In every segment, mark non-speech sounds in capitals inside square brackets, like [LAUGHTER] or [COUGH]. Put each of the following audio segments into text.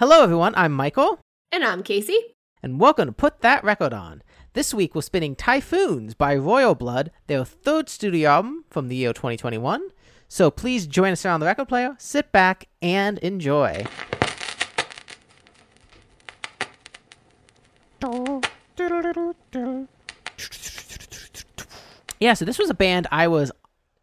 Hello, everyone. I'm Michael, And I'm Casey. and welcome to Put That Record On. This week we're spinning Typhoons by Royal Blood, their third studio album from the year 2021. So please join us around the record player, sit back, and enjoy. Yeah, so this was a band I was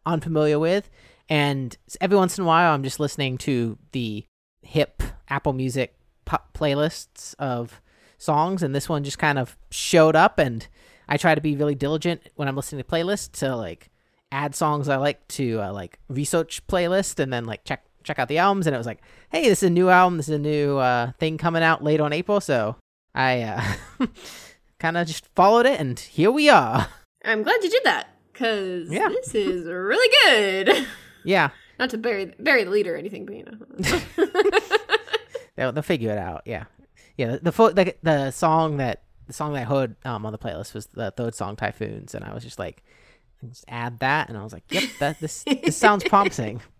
unfamiliar with, and every once in a while I'm just listening to the hip Apple Music pop playlists of songs, and this one just kind of showed up, and I try to be really diligent when I'm listening to playlists to like add songs I like to uh, like research playlist, and then like check check out the albums, and it was like, hey, this is a new album, this is a new uh, thing coming out late on April, so I uh, [LAUGHS] kind of just followed it, and here we are. I'm glad you did that because Yeah. this is really good. Yeah, [LAUGHS] Not to bury bury the lead or anything, but you know. [LAUGHS] they'll, they'll figure it out. Yeah, yeah. The the, fo- the the song that the song that I heard um, on the playlist was the third song, Typhoons, and I was just like, just add that, and I was like, yep, that this this sounds promising. [LAUGHS]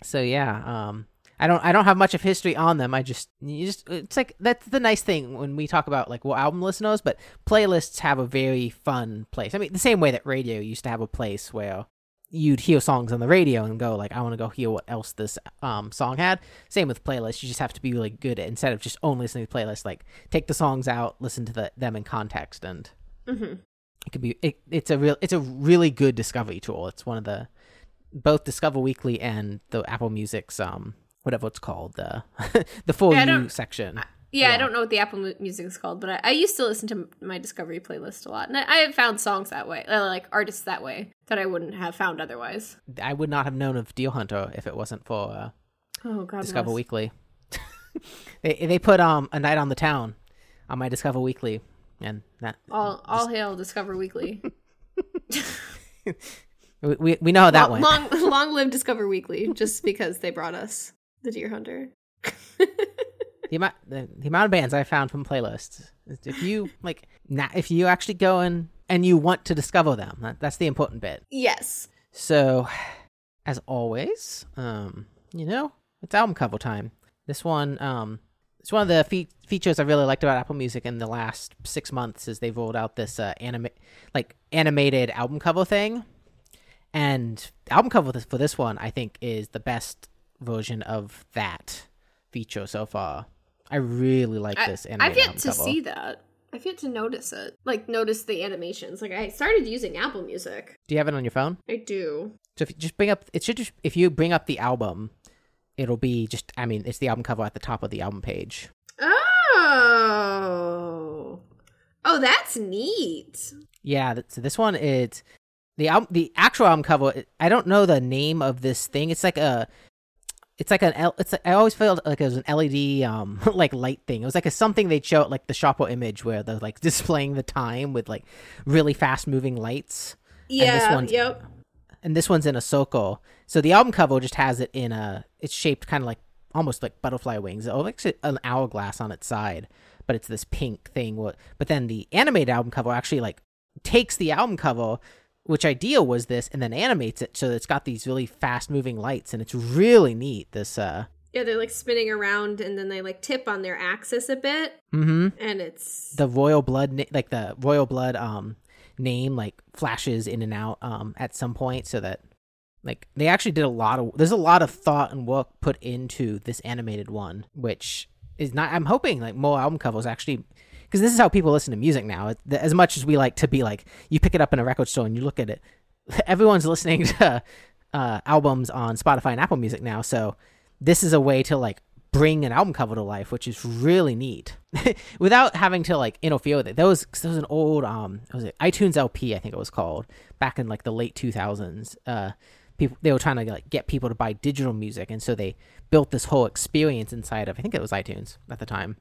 So yeah, um, I don't I don't have much of history on them. I just you just it's like that's the nice thing when we talk about like what album listeners, but playlists have a very fun place. I mean, the same way that radio used to have a place where you'd hear songs on the radio and go like, I want to go hear what else this um song had. Same with playlists. You just have to be really good at instead of just only listening to playlists. Like take the songs out, listen to the, them in context, and hmm it could be it, it's a real it's a really good discovery tool. It's one of the both Discover Weekly and the Apple Music's um whatever it's called the [LAUGHS] the for you section. Yeah, Yeah. I don't know what the Apple Mu- Music is called, but I, I used to listen to my Discovery playlist a lot, and I, I have found songs that way, uh, like artists that way that I wouldn't have found otherwise. I would not have known of Deer Hunter if it wasn't for uh, Oh God, Discover bless. Weekly. [LAUGHS] they they put um a night on the town on my Discover Weekly, and that All all hail Discover Weekly. [LAUGHS] we we, we know how that long, went. long [LAUGHS] long live Discover Weekly, just because they brought us the Deer Hunter. The amount the, the amount of bands I found from playlists. If you [LAUGHS] like, if you actually go in and you want to discover them, that, that's the important bit. yes. So, as always, um, you know, it's album cover time. This one, um, it's one of the fe- features I really liked about Apple Music in the last six months is they've rolled out this uh, anima- like animated album cover thing, and album cover for this one I think is the best version of that feature so far. I really like I, this I've yet to cover. see that. I've yet to notice it. Like notice the animations. Like I started using Apple Music. Do you have it on your phone? I do. So if you just bring up, it should just if you bring up the album, it'll be just. I mean, it's the album cover at the top of the album page. Oh. Oh, that's neat. Yeah. So this one is the album. The actual album cover. I don't know the name of this thing. It's like a. It's like an. L- It's. I always felt like it was an LED um [LAUGHS] like light thing. It was like a something they'd show at like the Sharper Image where they're like [LAUGHS] displaying the time with like really fast moving lights. Yeah. one's- yep. and this one's in a circle. So the album cover just has it in a. It's shaped kind of like almost like butterfly wings. It looks like an hourglass on its side, but it's this pink thing. But then the animated album cover actually like takes the album cover, which idea was this, and then animates it so it's got these really fast moving lights, and it's really neat. This uh. Yeah, they're like spinning around and then they like tip on their axis a bit Mm-hmm. and it's The royal blood, na- like the royal blood um name, like flashes in and out um at some point, so that like they actually did a lot of there's a lot of thought and work put into this animated one which is not i'm hoping like more album covers actually because this is how people listen to music now. As much as we like to be like you pick it up in a record store and you look at it [LAUGHS] everyone's listening to uh, albums on spotify and apple music now. So this is a way to like bring an album cover to life which is really neat. [LAUGHS] Without having to like interfere with it. That was there was an old um was it? itunes lp i think it was called back in like the late 2000s uh people they were trying to like get people to buy digital music. And so they built this whole experience inside of i think it was itunes at the time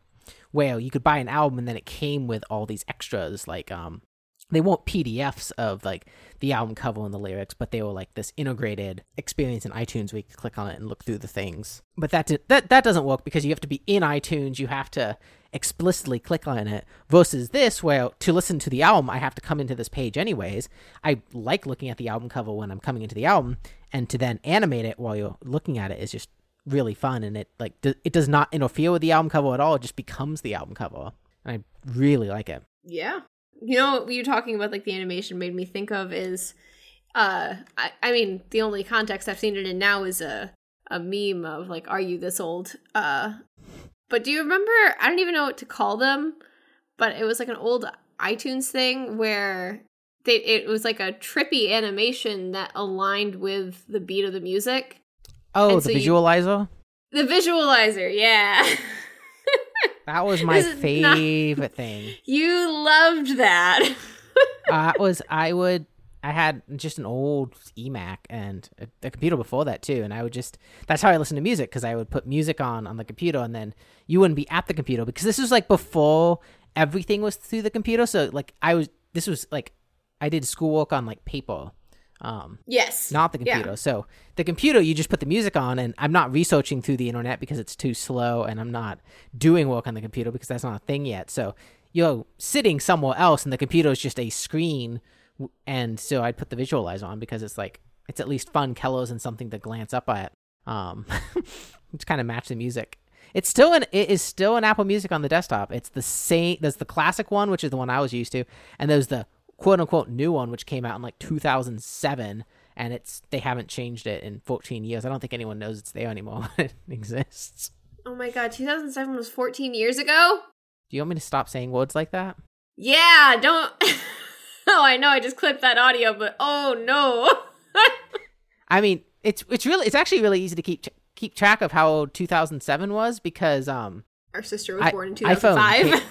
where you could buy an album and then it came with all these extras like um they weren't pdfs of like the album cover and the lyrics but they were like this integrated experience in itunes where you could click on it and look through the things. But that did, that that doesn't work because you have to be in itunes you have to explicitly click on it versus this where to listen to the album i have to come into this page anyways. I like looking at the album cover when i'm coming into the album and to then animate it while you're looking at it is just really fun, and it like it does not interfere with the album cover at all. It just becomes the album cover, and I really like it. Yeah. You know what you talking about like the animation made me think of is uh I, I mean the only context I've seen it in now is a a meme of like are you this old? Uh but do you remember I don't even know what to call them, but it was like an old iTunes thing where they it was like a trippy animation that aligned with the beat of the music. Oh, And the so you- visualizer. The visualizer, yeah. That was [LAUGHS] my is not- favorite thing. you loved that. [LAUGHS] uh, it was I would I had just an old eMac and a, a computer before that too, and I would just that's how I listened to music because I would put music on on the computer, and then you wouldn't be at the computer because this was like before everything was through the computer. So like I was this was like I did schoolwork on like paper. Um, yes. not the Yeah. computer. So the computer, you just put the music on, and I'm not researching through the internet because it's too slow, and I'm not doing work on the computer because that's not a thing yet. So you're sitting somewhere else, and the computer is just a screen, and so I'd put the visualizer on because it's like it's at least fun colors and something to glance up at. Um, to kind of match the music. It's still an it is still an Apple Music on the desktop. It's the same. There's the classic one, which is the one I was used to, and there's the quote unquote new one, which came out in like 2007, and it's they haven't changed it in 14 years. I don't think anyone knows it's there anymore. [LAUGHS] it exists. Oh my god, 2007 was 14 years ago? Do you want me to stop saying words like that? Yeah, don't. [LAUGHS] oh, I know I just clipped that audio, but oh no. [LAUGHS] I mean, it's it's really it's actually really easy to keep keep track of how old 2007 was because um Our sister was I- born in iPhone 2005.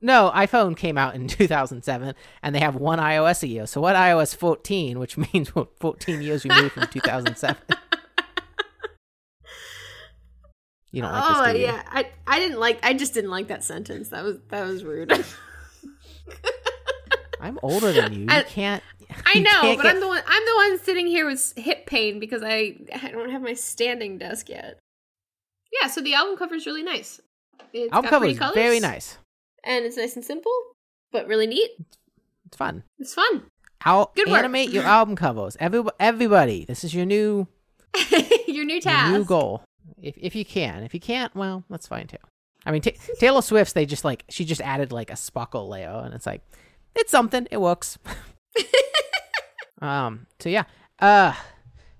No iPhone came out in [LAUGHS] 2007 and they have one iOS a year. So what iOS 14, which [LAUGHS] means we're 14 years removed from 2007. [LAUGHS] You don't like oh this, do yeah, I I didn't like. I just didn't like that sentence. That was that was rude. I'm older than you. You I- can't. I know, can't but get- I'm the one. I'm the one sitting here with hip pain because I I don't have my standing desk yet. Yeah, so the album cover is really nice. It's album cover is very nice. And it's nice and simple, but really neat. It's fun. It's fun. How Good work. animate your album covers. Every, everybody, this is your new [LAUGHS] Your new your task. new goal. If if you can, if you can't, well, that's fine too. I mean, Ta Taylor Swift's they just like she just added like a sparkle layer, and it's like it's something. It works. [LAUGHS] um. So yeah. Uh.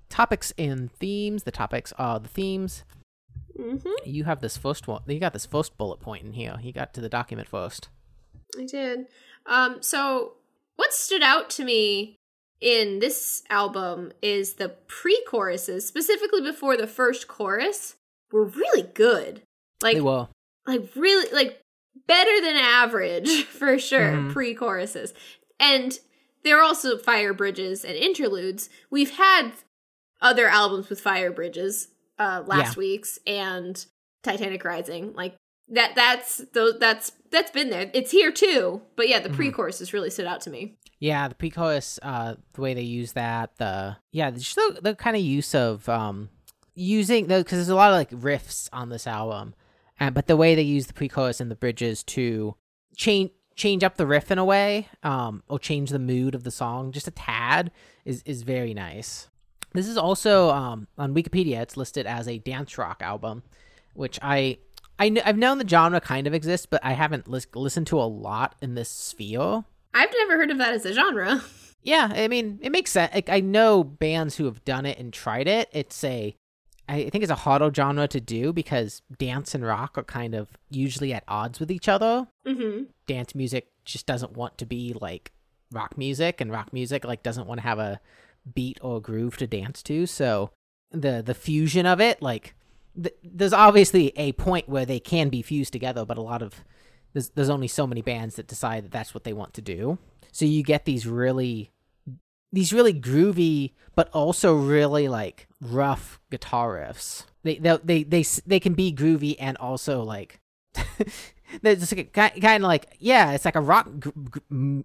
Topics and themes. The topics are the themes. Mm-hmm. You have this first one. You got this first bullet point in here. You got to the document first. I did. Um, so what stood out to me in this album is the pre-choruses, specifically before the first chorus, were really good. Like, they were. like really, like better than average [LAUGHS] for sure. Mhm. Pre-choruses, and there are also fire bridges and interludes. We've had other albums with fire bridges, uh, last week's and Titanic Rising, like that. That's those. That's that's been there. It's here too. But yeah, the Mhm. pre-choruses really stood out to me. Yeah, the pre-chorus, uh, the way they use that, the yeah, just the, the kind of use of um using the because there's a lot of like riffs on this album, and but the way they use the pre-chorus and the bridges to change change up the riff in a way, um, or change the mood of the song just a tad is is very nice. This is also um on Wikipedia. It's listed as a dance rock album, which I. I I've known the genre kind of exists, but I haven't lis- listened to a lot in this sphere. I've never heard of that as a genre. [LAUGHS] Yeah, I mean, it makes sense. Like, I know bands who have done it and tried it. It's a, I think it's a harder genre to do because dance and rock are kind of usually at odds with each other. Mm-hmm. Dance music just doesn't want to be like rock music, and rock music like doesn't want to have a beat or groove to dance to. So the the fusion of it, like, th- there's obviously a point where they can be fused together, but a lot of there's there's only so many bands that decide that that's what they want to do. So you get these really these really groovy but also really like rough guitar riffs. They they they they, they can be groovy and also like [LAUGHS] they're just like, kind of like yeah, it's like a rock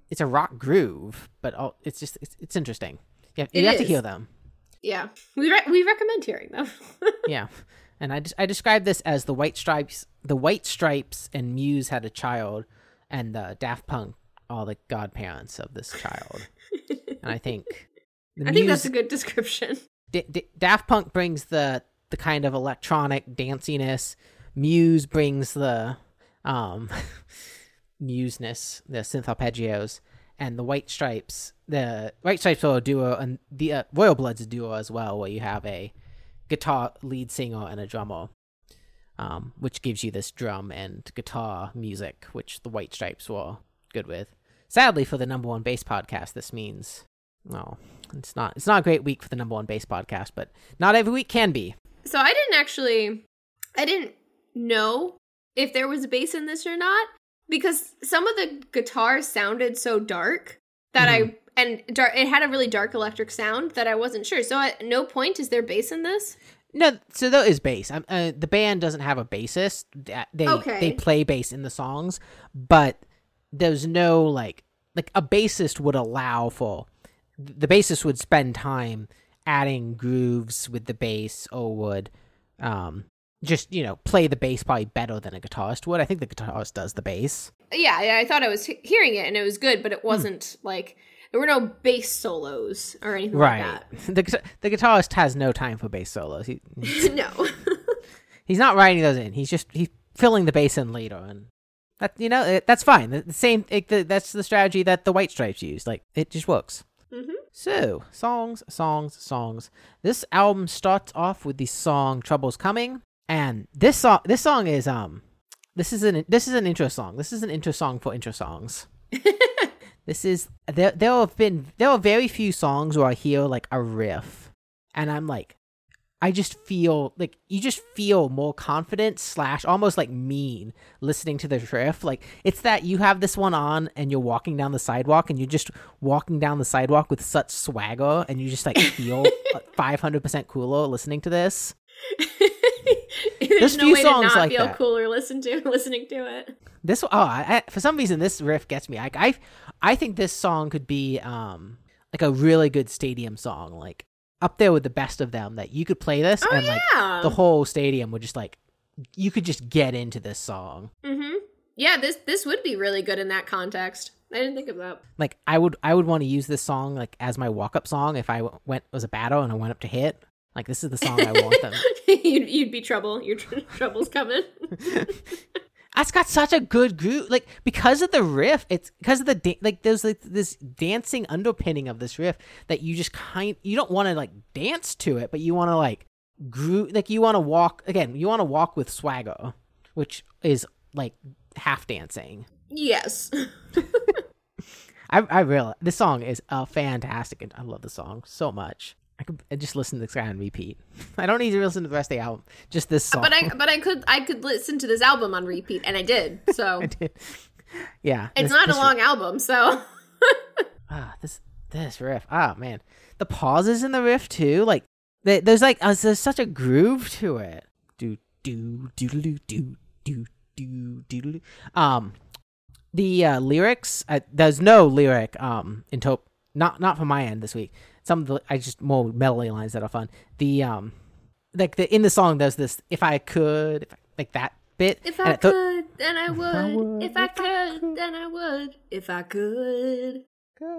it's a rock groove, but all, it's just it's, it's interesting. Yeah, you It have to hear them. Yeah, we re- we recommend hearing them. [LAUGHS] yeah. And I, des- I described this as the White Stripes, the White Stripes and Muse had a child, and the Daft Punk are the godparents of this child. and I think [LAUGHS] I think that's a good description. [LAUGHS] D- D- Daft Punk brings the the kind of electronic danciness. Muse brings the um museness, the synth arpeggios, and the White Stripes. The White Stripes are a duo, and the uh, Royal Blood's a duo as well, where you have a guitar lead singer and a drummer, um, which gives you this drum and guitar music, which the White Stripes were good with. Sadly, for the number one bass podcast, this means well, it's not it's not a great week for the number one bass podcast, but not every week can be. So I didn't actually, I didn't know if there was a bass in this or not because some of the guitars sounded so dark that Mhm. I and dark, it had a really dark electric sound that I wasn't sure. So at no point is there bass in this. No, so there is bass. Uh, the band doesn't have a bassist. They Okay. they play bass in the songs, but there's no like like a bassist would allow for the bassist would spend time adding grooves with the bass or would um just you know play the bass probably better than a guitarist would. I think the guitarist does the bass. Yeah, yeah, I thought I was hearing it and it was good, Hmm. but it wasn't like there were no bass solos or anything Right. like [LAUGHS] The the guitarist has no time for bass solos. He, that. [LAUGHS] no. [LAUGHS] he's not writing those in. He's just he's filling the bass in later, and that you know it, that's fine. The, the same it, the, that's the strategy that the White Stripes used. Like it just works. Mhm. So songs, songs, songs. This album starts off with the song "Trouble's Coming," and this song this song is um this is an this is an intro song. This is an intro song for intro songs. [LAUGHS] this is there. There have been there are very few songs where I hear like a riff, and I'm like, I just feel like you just feel more confident slash almost like mean listening to the riff. Like it's that you have this one on and you're walking down the sidewalk and you're just walking down the sidewalk with such swagger and you just like feel [LAUGHS] five hundred percent cooler listening to this. [LAUGHS] [LAUGHS] There's There's no few way songs to not like feel that. cooler listen to [LAUGHS] listening to it. This oh, I, I- for some reason this riff gets me. Like I, I think this song could be um like a really good stadium song, like up there with the best of them. That you could play this Oh and like yeah. the whole stadium would just like you could just get into this song. mm-hmm. Yeah, this this would be really good in that context. I didn't think of that. Like I would I would want to use this song like as my walk up song if I went was a battle and I went up to hit. Like this is the song I want them. [LAUGHS] you'd, you'd be trouble. Your tr- [LAUGHS] trouble's coming. [LAUGHS] That's got such a good groove, like because of the riff. It's because of the da- like there's like this dancing underpinning of this riff that you just kind you don't want to like dance to it, but you want to like groove, like you want to walk again. You want to walk with swagger, which is like half dancing. yes. I I realize this song is uh, fantastic, and I love the song so much. I could I just listen to this guy on repeat. [LAUGHS] I don't need to listen to the rest of the album, just this song. But I but I could I could listen to this album on repeat, and I did. [LAUGHS] So I did. Yeah, it's this- not this a long album. So [LAUGHS] ah this this riff ah man the pauses in the riff too like there- there's like uh, there's such a groove to it do do do do do do do do do um the uh, lyrics uh, there's no lyric um in top not not from my end this week some of the i just more melody lines that are fun the um like the in the song there's this if i could if I, like that bit if I th- could, then I would. would, If I if I could, could. then I would. If I could.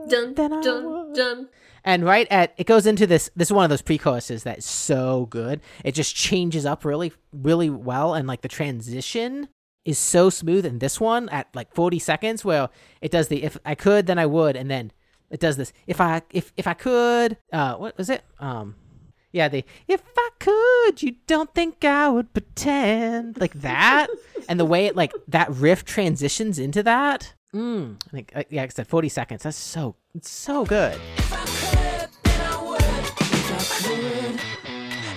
Dun Then I dun would. dun. And right at it goes into this. This is one of those pre-choruses that's so good. It just changes up really, really well, and like the transition is so smooth in this one at like 40 seconds, where it does the if I could, then I would, and then it does this if I if if I could. Uh, what was it? Um, yeah, the if I could, you don't think I would pretend like that, [LAUGHS] and the way it like that riff transitions into that. Mm, I think uh, yeah, I said 40 seconds. That's so it's so good. If I could, then I would. If I could,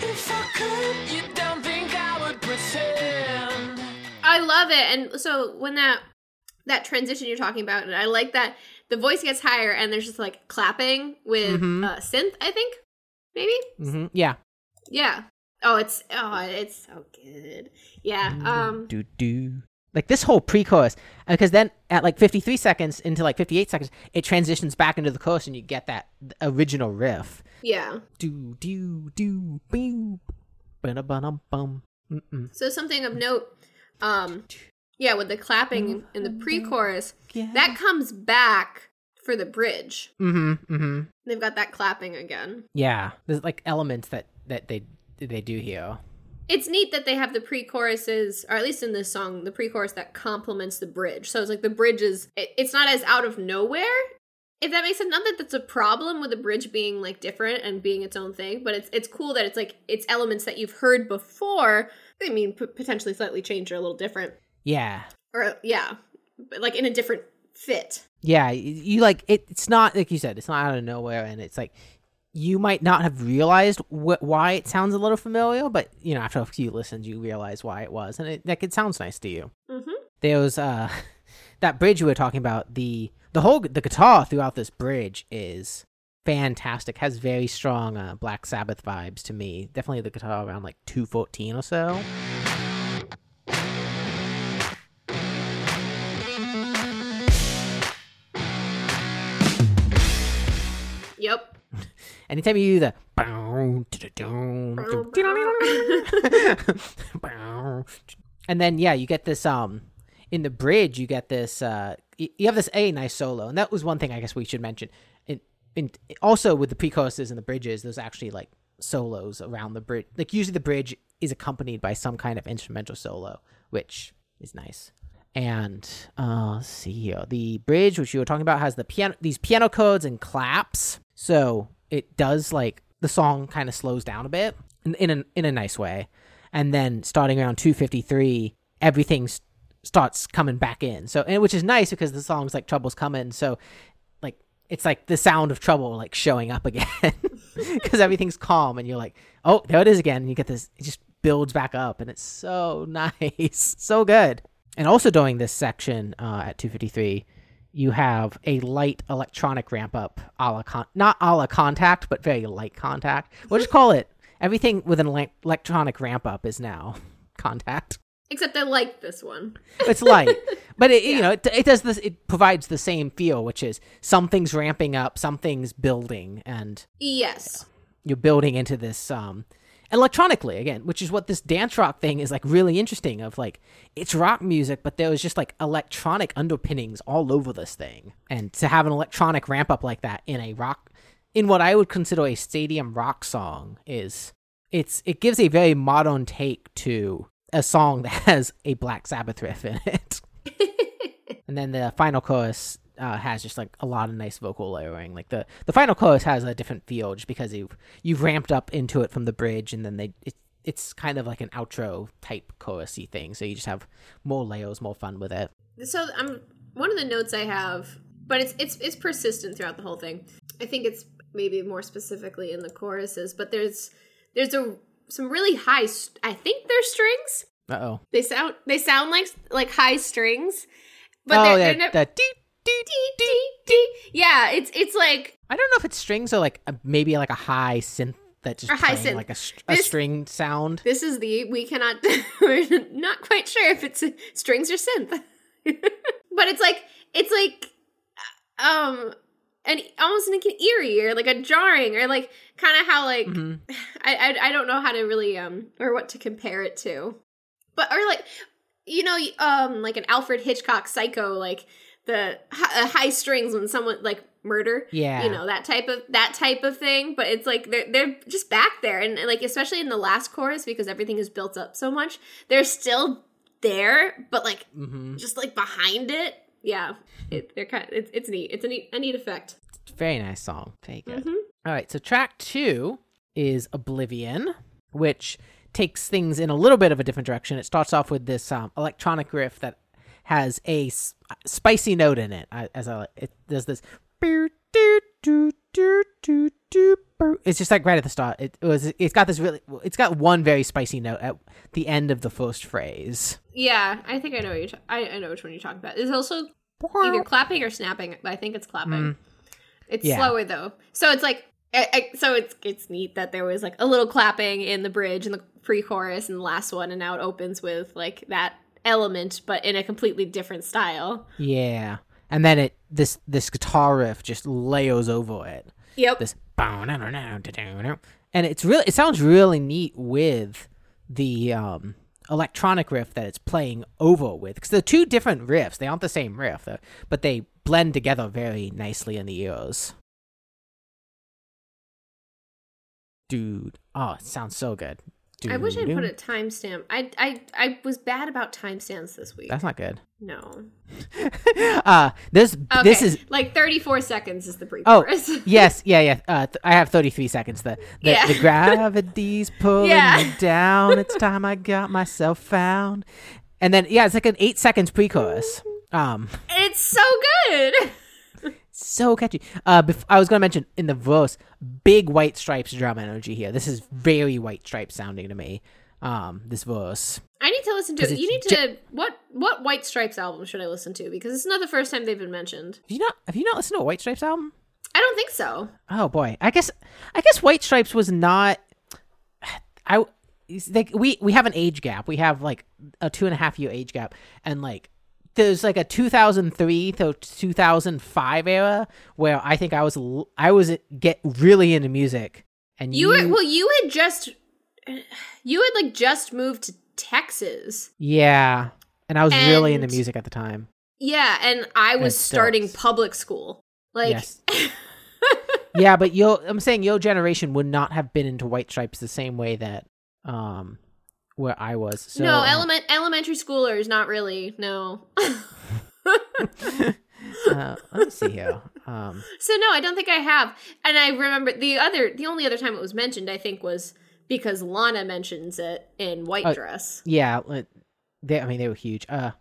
if I could, you don't think I would pretend. I love it. And so when that that transition you're talking about, and I like that the voice gets higher and there's just like clapping with Mhm. uh, synth. I think maybe. Mm-hmm. Yeah. Yeah. Oh, it's oh, it's so good. Yeah. Um. do do like this whole pre-chorus because then at like 53 seconds into like 58 seconds it transitions back into the chorus and you get that original riff Yeah. do do do boom bum bum So something of note. Um. Yeah, with the clapping in the pre-chorus, that comes back for the bridge. mm-hmm mm-hmm. They've got that clapping again. yeah there's like elements that that they they do here. it's neat that they have the pre-choruses or at least in this song the pre-chorus that complements the bridge. So it's like the bridge is it, it's not as out of nowhere if that makes sense. Not that that's a problem with the bridge being like different and being its own thing but it's it's cool that it's like it's elements that you've heard before. I mean p- potentially slightly changed or a little different Yeah. or yeah but like in a different fit Yeah, you like it, it's not like you said, it's not out of nowhere, and it's like you might not have realized wh- why it sounds a little familiar, but you know, after a few listens, you realize why it was, and it like it sounds nice to you. mm-hmm. There was uh [LAUGHS] that bridge we were talking about. The the whole the guitar throughout this bridge is fantastic. Has very strong uh, Black Sabbath vibes to me. Definitely the guitar around like two fourteen or so. Yep [LAUGHS] Anytime you do the [LAUGHS] and then yeah, you get this um in the bridge you get this uh you have this a nice solo, and that was one thing I guess we should mention. In, in also with the pre-choruses and the bridges, there's actually like solos around the bridge. Like usually the bridge is accompanied by some kind of instrumental solo, which is nice. And uh, let's see here. The bridge, which you were talking about, has the piano, these piano chords and claps. So it does like the song kind of slows down a bit in, in a in a nice way. And then starting around 253, everything s- starts coming back in. So and which is nice because the song's like Trouble's Coming. So like it's like the sound of trouble like showing up again [LAUGHS] because everything's calm and you're like, oh, there it is again. And you get this, it just builds back up and it's so [LAUGHS] nice, so good. And also during this section uh, at 253, you have a light electronic ramp up, a la con- not a la contact, but very light contact. We'll just call it everything with an ele- electronic ramp up is now [LAUGHS] contact. except i like this one It's light, [LAUGHS] but it you know it, it does this. It provides the same feel, which is something's ramping up, something's building, and yes you're building into this um electronically again which is what this dance rock thing is like really interesting of like it's rock music but there was just like electronic underpinnings all over this thing. And to have an electronic ramp up like that in a rock in what i would consider a stadium rock song is it's it gives a very modern take to a song [LAUGHS] that has a black sabbath riff in it. [LAUGHS] And then the final chorus uh, has just like a lot of nice vocal layering. Like the the final chorus has a different feel just because you've you've ramped up into it from the bridge, and then they it, it's kind of like an outro type chorusy thing. So you just have more layers, more fun with it. so I'm one of the notes I have, but it's it's it's persistent throughout the whole thing. I think it's maybe more specifically in the choruses, but there's there's a some really high. St- I think they're strings. Uh oh. They sound they sound like like high strings, but Oh they're, yeah, they're nev- the dee, dee, dee, dee, dee. yeah. It's it's like I don't know if it's strings or like a, maybe like a high synth that just high playing synth. like a, a This- string sound. this is the we cannot [LAUGHS] we're not quite sure if it's strings or synth, [LAUGHS] but it's like it's like um and almost like an eerie or like a jarring or like kind of how like Mhm. [SIGHS] I, I I don't know how to really um or what to compare it to, but or like you know um like an Alfred Hitchcock Psycho like the uh, high strings when someone like murder Yeah. you know that type of that type of thing but it's like they're they're just back there and like especially in the last chorus because everything is built up so much they're still there but like hmm just like behind it yeah it, they're kind it's, it's neat it's a neat a neat effect Very nice song. Very good. Mhm. All right, so track two is Oblivion, which takes things in a little bit of a different direction. It starts off with this um, electronic riff that has a s- spicy note in it. I, as I, it does this. It's just like right at the start. It, was. It's got this really. It's got one very spicy note at the end of the first phrase. yeah i think i know what you're ta- I, I know which one you're talking about it's also either clapping or snapping but i think it's clapping mm. it's Yeah. slower though so it's like I, I, so it's it's neat that there was like a little clapping in the bridge and the pre-chorus and the last one and now it opens with like that element but in a completely different style. Yeah, and then it this this guitar riff just layers over it. yep. This and it's really it sounds really neat with the um electronic riff that it's playing over with. Because they're two different riffs. They aren't the same riff but they blend together very nicely in the ears. Dude. Oh, it sounds so good. I wish I'd put a timestamp. I I I was bad about timestamps this week. That's not good. no. [LAUGHS] Uh, this Okay. this is like 34 seconds is the oh pre-chorus. [LAUGHS] yes yeah yeah. Uh, th- I have thirty three seconds. The the, Yeah. the gravity's [LAUGHS] pulling Yeah. me down. It's time I got myself found. And then yeah, it's like an eight seconds pre-chorus. Um, it's so good. So catchy. Uh, bef- I was gonna mention in the verse, big white stripes drum energy here. This is very white stripes sounding to me. Um, this verse. I need to listen to it. You need it's to what what White Stripes album should I listen to because it's not the first time they've been mentioned. Have you not have you not listened to a White Stripes album? I don't think so. Oh boy, I guess I guess White Stripes was not. I like we we have an age gap. We have like a two and a half year age gap, and like there's like a 2003 to 2005 era where I think I was I was get really into music, and You you, were well. You had just you had like just moved to Texas. yeah, and I was really into music at the time. Yeah, and I was starting is. public school. Like yes. yeah, but yo, I'm saying your generation would not have been into White Stripes the same way that um where I was. So, no, uh, elementary schoolers not really. No. [LAUGHS] uh, let me see here. Um, So no, I don't think I have. And I remember the other the only other time it was mentioned I think was because Lana mentions it in White Oh, Dress. yeah, they. I mean, they were huge. Uh,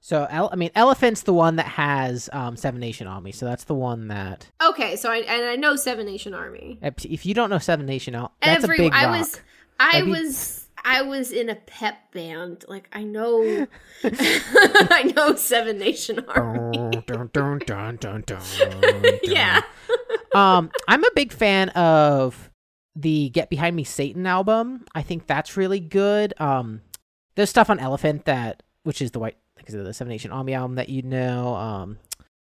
so El- I mean, Elephant's the one that has um Seven Nation Army. So that's the one that Okay, so I and I know Seven Nation Army. if if you don't know Seven Nation Army, that's Every a big rock. I was I be- was I was in a pep band. Like I know [LAUGHS] [LAUGHS] I know Seven Nation Army. Dun, dun, dun, dun, dun, dun, [LAUGHS] Yeah. um, I'm a big fan of the Get Behind Me Satan album. I think that's really good. Um, there's stuff on Elephant that, which is the white, I said, the Seven Nation Army album that you know. Um,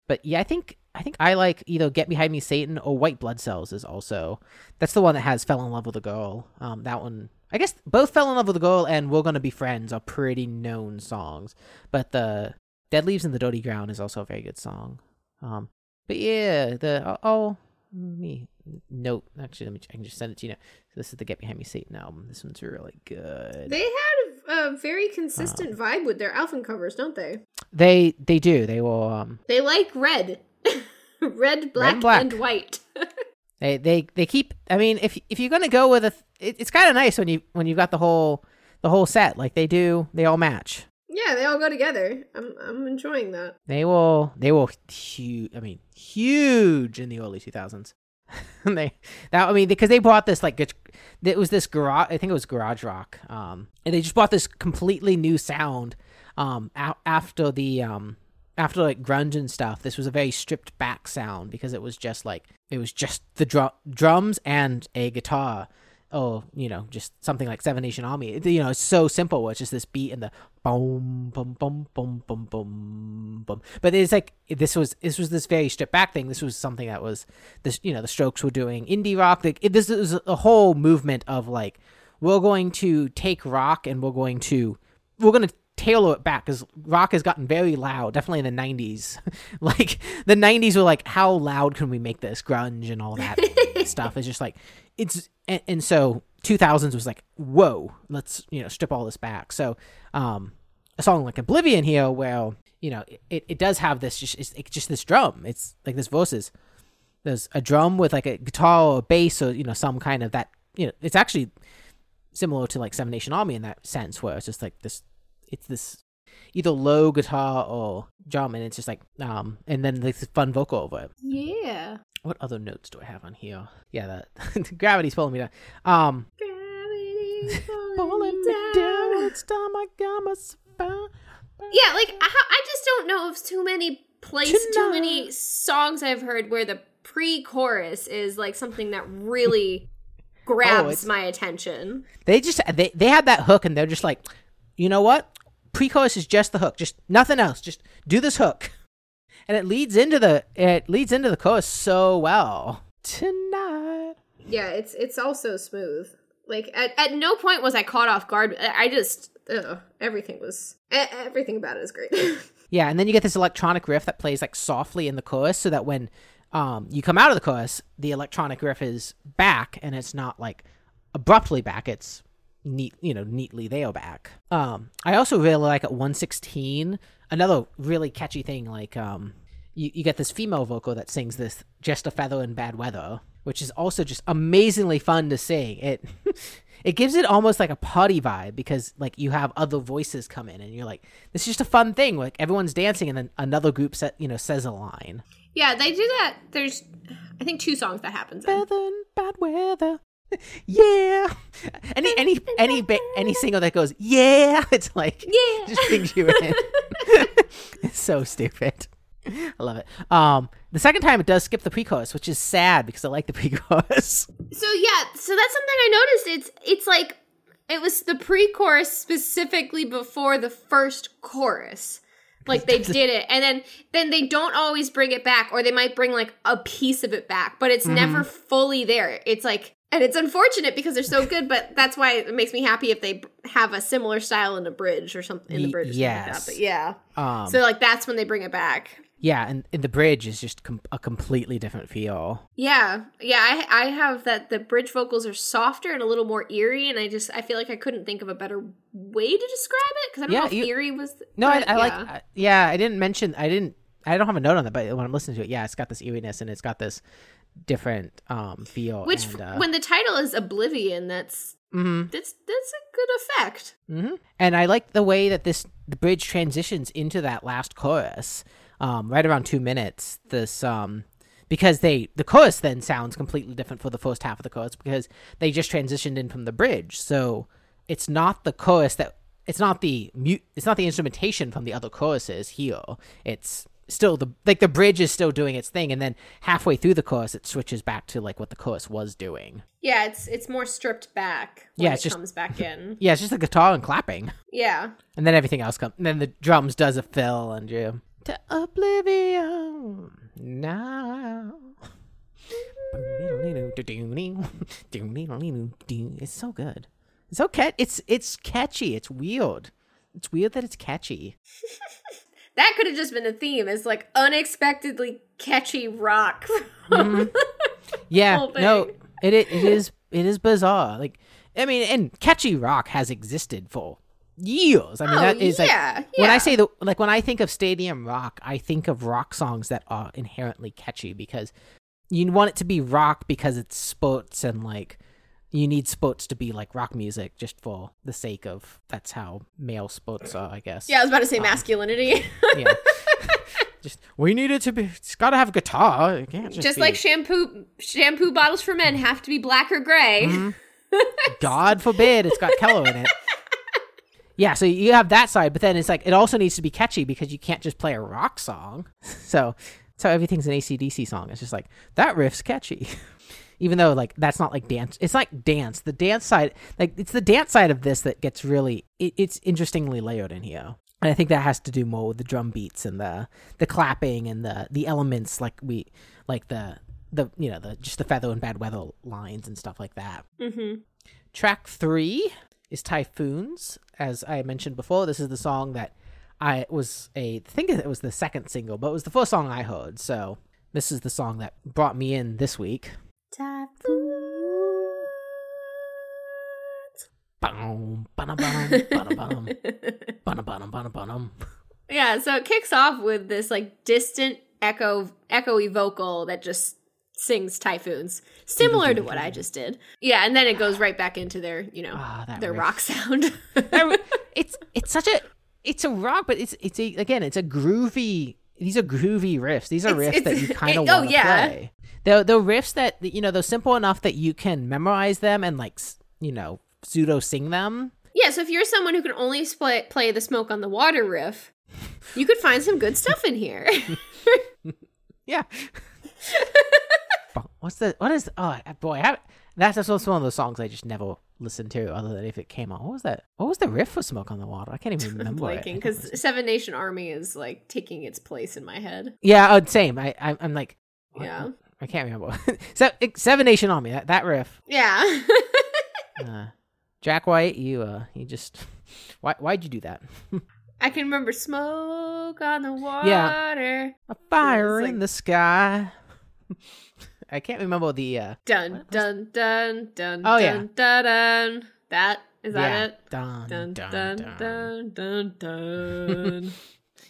but yeah, I think I think I like either Get Behind Me Satan or White Blood Cells is also that's the one that has Fell in Love with a Girl. Um, that one. I guess both Fell in Love with a Girl and We're Gonna Be Friends are pretty known songs, but the Dead Leaves in the Dirty Ground is also a very good song. Um, but yeah, the oh, oh me note actually let me I can just send it to you now. So this is the Get Behind Me Satan album. This one's really good. They had a, a very consistent vibe with their album covers, don't they? They they do. They will um They like red. [LAUGHS] red, black, black. and white. [LAUGHS] they they they keep I mean if if you're going to go with a it, it's kind of nice when you when you've got the whole the whole set like they do they all match. yeah, they all go together. I'm I'm enjoying that. They will they will huge I mean huge in the early 2000s. [LAUGHS] they that I mean because they bought this like it it was this garage I think it was garage rock um and they just bought this completely new sound um a- after the um after like grunge and stuff this was a very stripped back sound because it was just like it was just the drum drums and a guitar. Oh you know just something like Seven Nation Army. You know it's so simple it's just this beat and the boom boom boom boom boom boom boom. But it's like this was this was this very stripped back thing. This was something that was this you know the Strokes were doing indie rock. Like it, this is a whole movement of like we're going to take rock and we're going to we're going to tailor it back because rock has gotten very loud definitely in the 90s [LAUGHS] like the 90s were like how loud can we make this grunge and all that [LAUGHS] stuff? Is just like it's and, and so 2000s was like whoa let's you know strip all this back. So um a song like oblivion here where you know it, it does have this just it's, it's just this drum. It's like this verses there's a drum with like a guitar or a bass or you know some kind of that you know it's actually similar to like seven nation army in that sense where it's just like this it's this either low guitar or drum and it's just like um and then this fun vocal over it. Yeah. what other notes do i have on here? Yeah that [LAUGHS] gravity's pulling me down. Um Gravity [LAUGHS] pulling me down. it's time i got my spine. Yeah, like I, I just don't know of too many place too many songs I've heard where the pre-chorus is like something that really [LAUGHS] grabs Oh, my attention. they just they, they had that hook and they're just like you know what pre-chorus is just the hook just nothing else just do this hook [LAUGHS] and it leads into the it leads into the chorus so well tonight Yeah, it's it's also smooth. Like at, at no point was I caught off guard. I just ugh, everything was everything about it is great. [LAUGHS] yeah and then you get this electronic riff that plays like softly in the chorus so that when um you come out of the chorus the electronic riff is back and it's not like abruptly back. It's neat, you know, neatly they are back. Um, I also really like at 116 another really catchy thing. Like, um, you you get this female vocal that sings this "Just a Feather in Bad Weather," which is also just amazingly fun to sing. It [LAUGHS] it gives it almost like a party vibe because like you have other voices come in and you're like, this is just a fun thing. Like everyone's dancing and then another group set you know says a line. Yeah, they do that. There's, I think, two songs that happens. In. Feather in bad weather. [LAUGHS] Yeah. Any any any ba- any single that goes yeah, [LAUGHS] it's like Yeah. just brings you in. [LAUGHS] it's so stupid. I love it. Um, the second time it does skip the pre-chorus, which is sad because I like the pre-chorus. So yeah, so that's something I noticed. It's it's like it was the pre-chorus specifically before the first chorus. Like they did it, and then then they don't always bring it back, or they might bring like a piece of it back, but it's never fully there. It's like, and it's unfortunate because they're so good, but that's why it makes me happy if they have a similar style in the bridge or something in the bridge. Or something like yes. that. But yeah, Um, so like that's when they bring it back. Yeah, and, and the bridge is just com- a completely different feel. Yeah, yeah, I I have that the bridge vocals are softer and a little more eerie, and I just I feel like I couldn't think of a better way to describe it because I don't Yeah, know if you- eerie was. No, I, but I like. yeah. I- Yeah, I didn't mention. I didn't. I don't have a note on that, but when I'm listening to it, yeah, it's got this eeriness and it's got this different um feel. which and, uh, when the title is Oblivion, that's mhm. that's that's a good effect. hmm And I like the way that this the bridge transitions into that last chorus, um, right around two minutes. This um, because they the chorus then sounds completely different for the first half of the chorus because they just transitioned in from the bridge. So it's not the chorus that it's not the mute. It's not the instrumentation from the other choruses here. It's still the like the bridge is still doing its thing, and then halfway through the chorus, it switches back to like what the chorus was doing. Yeah, it's it's more stripped back. When Yeah, it just- comes back in. [LAUGHS] Yeah, it's just the guitar and clapping. Yeah, And then everything else comes. And then the drums does a fill and you to oblivion now. It's so good. It's so cat. It's it's catchy. It's weird. It's weird that it's catchy. [LAUGHS] that could have just been a theme. It's like unexpectedly catchy rock. Mm-hmm. [LAUGHS] Yeah, no, it, it it is it is bizarre. Like I mean, and catchy rock has existed for years. I mean, Oh, that is like yeah, when I say the like when I think of stadium rock, I think of rock songs that are inherently catchy because you want it to be rock because it's sports and like you need sports to be like rock music just for the sake of that's how male sports are, I guess. yeah, I was about to say masculinity. [LAUGHS] yeah. [LAUGHS] just we need it to be. It's got to have guitar. It can't just, just be- like shampoo shampoo bottles for men have to be black or gray. Mm-hmm. [LAUGHS] God forbid it's got Keller in it. Yeah, so you have that side, but then it's like it also needs to be catchy because you can't just play a rock song. [LAUGHS] So so everything's an ACDC song. It's just like that riff's catchy. [LAUGHS] Even though like that's not like dance. It's like dance. The dance side like it's the dance side of this that gets really it, it's interestingly layered in here. And I think that has to do more with the drum beats and the the clapping and the the elements like we like the the you know the just the feather and bad weather lines and stuff like that. Mm-hmm. Track three is Typhoons. As I mentioned before, this is the song that I was a I think it was the second single, but it was the first song I heard. So this is the song that brought me in this week. yeah, so it kicks off with this like distant echo echoey vocal that just sings typhoons. [LAUGHS] Similar to what I just did. Yeah, and then it goes right back into their, you know, ah, that their riff. rock sound. [LAUGHS] It's it's such a it's a rock, but it's it's a again it's a groovy. These are groovy riffs. These are It's- riffs that you kind of [LAUGHS] oh, want to play. They're, they're riffs that you know they're simple enough that you can memorize them and like you know pseudo sing them. yeah, so if you're someone who can only play, play the smoke on the water riff, you could find some good stuff in here. Yeah. What's the what is oh boy I that's just one of those songs I just never listened to other than if it came on. What was that? What was the riff for "Smoke on the Water"? I can't even [LAUGHS] remember. it. Blanking because Seven Nation Army is like taking its place in my head. yeah, uh, same. I, I I'm like what- Yeah. I can't remember. [LAUGHS] so, Seven Nation Army. That that riff. Yeah. [LAUGHS] Uh, Jack White, you uh, you just why why'd you do that? I can remember smoke on the water. Yeah. A fire It's in the sky. I can't remember the. uh Dun dun dun dun. Oh, dun, yeah. dun dun. That is that yeah. it. Dun, Dun dun, dun dun. dun dun. [LAUGHS]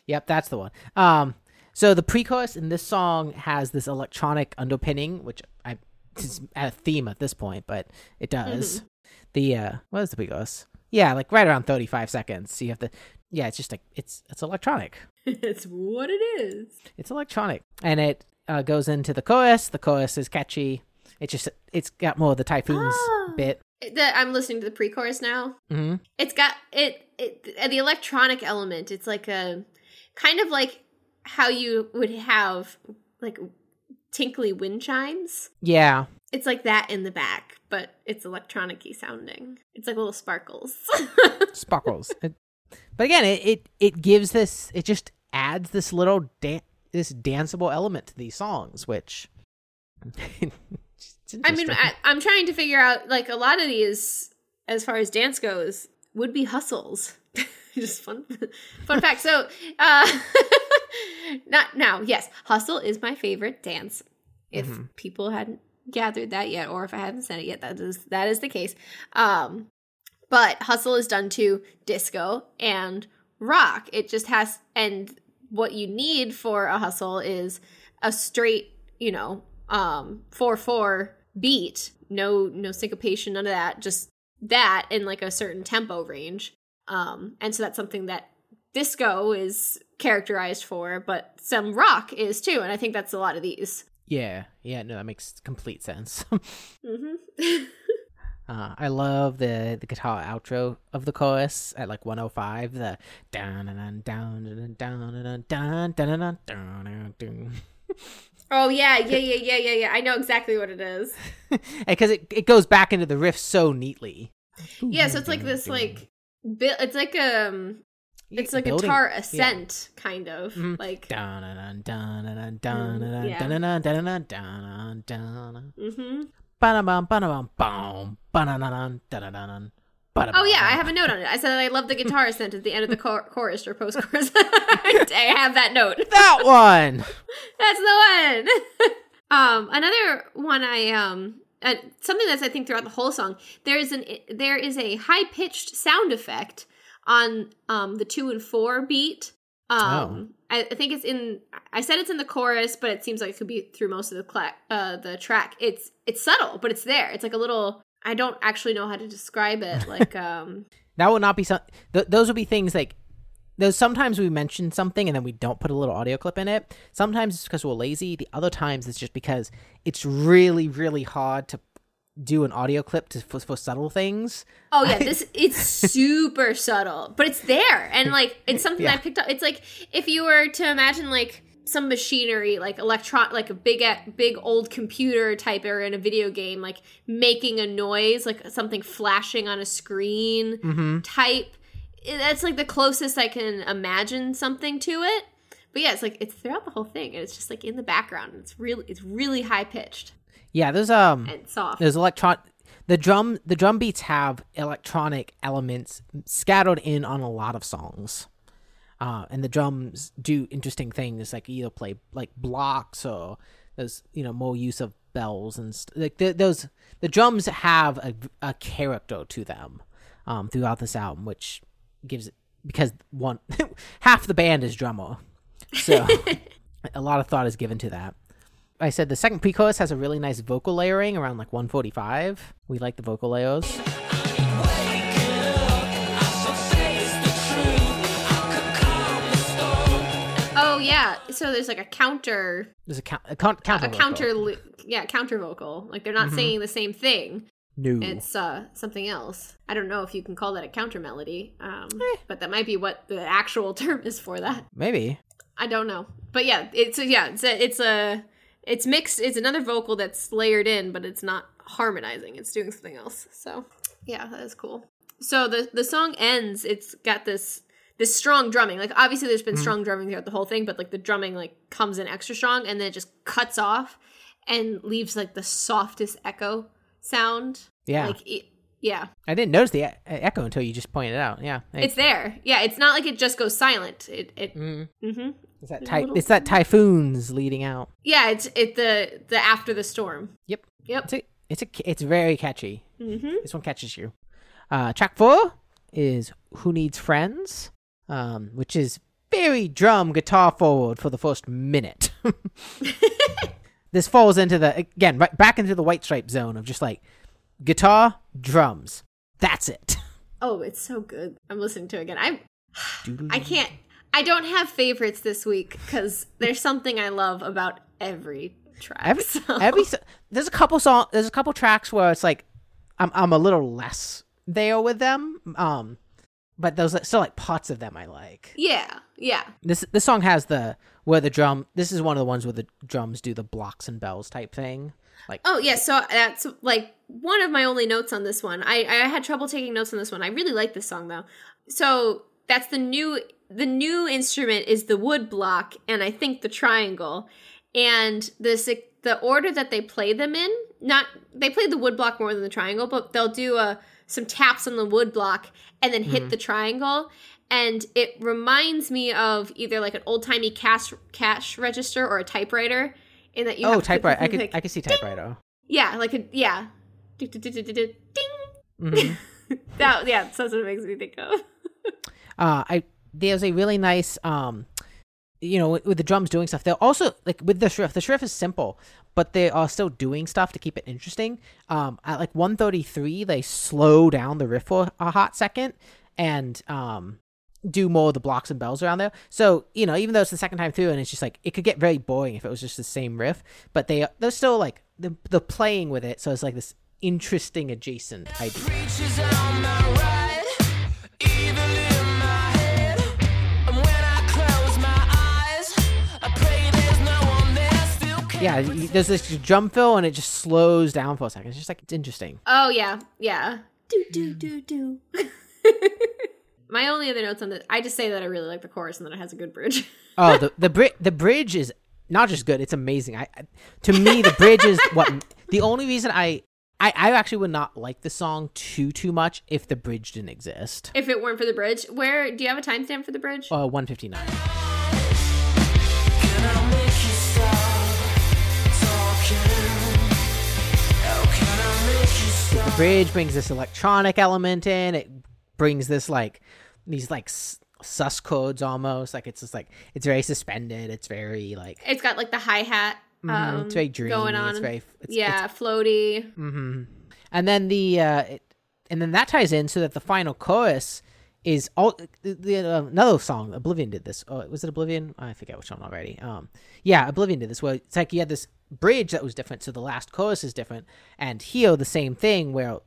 Yep, that's the one. Um, so the pre-chorus in this song has this electronic underpinning, which I is a theme at this point, but it does. Mm-hmm. The uh, what is the pre-chorus? Yeah, like right around thirty-five seconds. So you have to. Yeah, it's just like it's it's electronic. [LAUGHS] it's what it is. It's electronic, and it uh, goes into the chorus. The chorus is catchy. It just it's got more of the typhoons Ah. bit. The, I'm listening to the pre-chorus now. hmm It's got it, it uh, the electronic element. It's like a kind of like how you would have like tinkly wind chimes. Yeah, It's like that in the back, but it's electronic-y sounding. It's like little sparkles. [LAUGHS] sparkles. It- but again, it, it it gives this. It just adds this little dan- this danceable element to these songs, which. [LAUGHS] I mean. I, I'm trying to figure out like a lot of these, as far as dance goes, would be hustles. [LAUGHS] Just fun, fun fact. So, uh, [LAUGHS] not now. Yes, hustle is my favorite dance. If Mhm. people hadn't gathered that yet, or if I hadn't said it yet, that is that is the case. Um, but hustle is done to disco and rock. It just has, and what you need for a hustle is a straight, you know, um, four four beat. No, no syncopation, none of that. Just that in like a certain tempo range. Um, and so that's something that disco is characterized for, but some rock is too. And I think that's a lot of these. yeah, yeah, no, that makes complete sense. [LAUGHS] hmm [LAUGHS] uh, I love the the guitar outro of the chorus at like 105. The down and down and down and down down down down. oh yeah, yeah, yeah, [LAUGHS] yeah, yeah, yeah. I know exactly what it is. [LAUGHS] Because it it goes back into the riff so neatly. Yeah, so it's like this like it's like um it's like Building- a guitar ascent kind of like Mhm. like Dun Oh yeah, I have a note on it. I said I love the guitar [LAUGHS] sent at the end of the chor- chorus or post chorus. [LAUGHS] I have that note. [LAUGHS] that one. That's the one. um, another one I um, uh, something that's I think throughout the whole song. There is an there is a high pitched sound effect on um the two and four beat. Um, I, I think it's in. I said it's in the chorus, but it seems like it could be through most of the cla- uh the track. It's it's subtle, but it's there. It's like a little. I don't actually know how to describe it. [LAUGHS] Like um, That would not be some. Th- those would be things like. Those sometimes we mention something and then we don't put a little audio clip in it. Sometimes it's because we're lazy. The other times it's just because it's really, really hard to do an audio clip to for, for subtle things. Oh yeah, [LAUGHS] this it's super subtle, but it's there, and like it's something Yeah. I picked up. It's like if you were to imagine like some machinery, like electron, like a big, big old computer type, or in a video game, like making a noise, like something flashing on a screen Mm-hmm. type. That's like the closest I can imagine something to it. But yeah, it's like it's throughout the whole thing, and it's just like in the background. It's really, it's really high pitched Yeah, there's um, and soft. there's electron. The drum, the drum beats have electronic elements scattered in on a lot of songs, uh, and the drums do interesting things like either play like blocks or there's you know more use of bells and st- like those. The drums have a, a character to them um, throughout this album, which gives it because one [LAUGHS] half the band is drummer, so [LAUGHS] a lot of thought is given to that. I said the second pre-chorus has a really nice vocal layering around like 145. We like the vocal layers. Yeah, so there's like a counter There's a, count, a, con- counter. a counter li- yeah counter vocal. Like they're not saying the same thing. No. it's uh something else. I don't know if you can call that a counter melody um but that might be what the actual [LAUGHS] term is for that. Maybe. i don't know. But yeah it's a, yeah it's a, it's a it's mixed it's another vocal that's layered in but it's not harmonizing. It's doing something else. So yeah that is cool. So the the song ends. It's got this this strong drumming like obviously there's been strong drumming throughout the whole thing but like the drumming like comes in extra strong and then it just cuts off and leaves like the softest echo sound Yeah. like it, Yeah, I didn't notice the e- echo until you just pointed it out. Yeah, Hey. it's there. Yeah, it's not like it just goes silent. It it Mm. hmm it's that ty- little- it's that typhoons leading out. yeah, it's it the the after the storm. Yep. Yep. It's a, it's a it's very catchy. Mm-hmm. This one catches you. Uh, track four is "Who Needs Friends," um, which is very drum guitar forward for the first minute. [LAUGHS] this falls into the again right back into the white stripe zone of just like guitar, drums. That's it. Oh, it's so good. I'm listening to it again. I I can't. I don't have favorites this week because there's something I love about every track. Every so- every there's a couple song there's a couple tracks where it's like I'm I'm a little less there with them. Um, but those still like parts of them I like. yeah, yeah, This this song has the where the drum. This is one of the ones where the drums do the blocks and bells type thing. Like Oh yeah, so uh, that's like one of my only notes on this one. I I had trouble taking notes on this one. I really like this song though. So that's the new the new instrument is the wood block and I think the triangle. And the si- the order that they play them in, not they play the wood block more than the triangle, but they'll do a some taps on the wood block and then hit the triangle. And it reminds me of either like an old timey cash cash register or a typewriter. In that you oh typewriter. I could click- I could see typewriter. yeah, like a yeah. Ding. Mhm. [LAUGHS] That yeah, that's what it makes me think of. [LAUGHS] uh, I there's a really nice um, you know, with, the drums doing stuff. They're also like with the shrift. The shrift is simple, but they are still doing stuff to keep it interesting. Um, at like 133, they slow down the riff for a hot second and um do more of the blocks and bells around there. So you know, even though it's the second time through, and it's just like it could get very boring if it was just the same riff. But they they're still like the the playing with it. So it's like this interesting adjacent idea. Yeah, there's this drum fill and it just slows down for a second. It's just like it's interesting. Oh yeah, yeah. Do do do do. [LAUGHS] My only other notes on this, I just say that I really like the chorus and that it has a good bridge. [LAUGHS] Oh, the the bri- the bridge is not just good; it's amazing. I, I to me, the bridge is what [LAUGHS] the only reason I, I I actually would not like the song too too much if the bridge didn't exist. if it weren't for the bridge, where do you have a timestamp for the bridge? Uh, one fifty nine. Bridge brings this electronic element in. It brings this like these like sus chords almost. Like it's just like it's very suspended. It's very like It's got like the hi hat. Um, mhm, it's very dreamy. going on. It's very it's, yeah, floaty. hmm And then the uh, it, and then that ties in so that the final chorus is all the, the uh, another song. Oblivion did this. Oh, was it Oblivion? I forget which one already. Um, yeah, Oblivion did this. Well, it's like you had this bridge that was different, so the last chorus is different. And here, the same thing where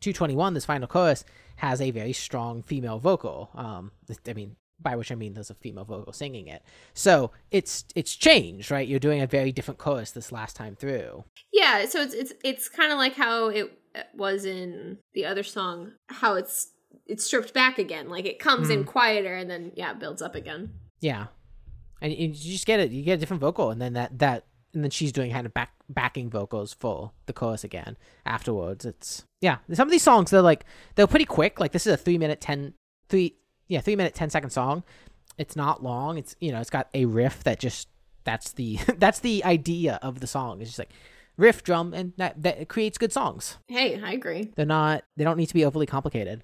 two twenty one, this final chorus has a very strong female vocal. Um, I mean. By which I mean there's a female vocal singing it, so it's it's changed, right? You're doing a very different chorus this last time through. Yeah, so it's it's it's kind of like how it was in the other song, how it's it's stripped back again. Like it comes Mm-hmm. in quieter and then yeah, it builds up again. Yeah, and you just get it. You get a different vocal, and then that that and then she's doing kind of back backing vocals for the chorus again afterwards. It's yeah. Some of these songs they're like they're pretty quick. Like this is a three minute ten three yeah three minute ten second song. It's not long. It's you know it's got a riff that just that's the [LAUGHS] that's the idea of the song. It's just like riff drum and that that creates good songs. Hey, I agree. They're not they don't need to be overly complicated.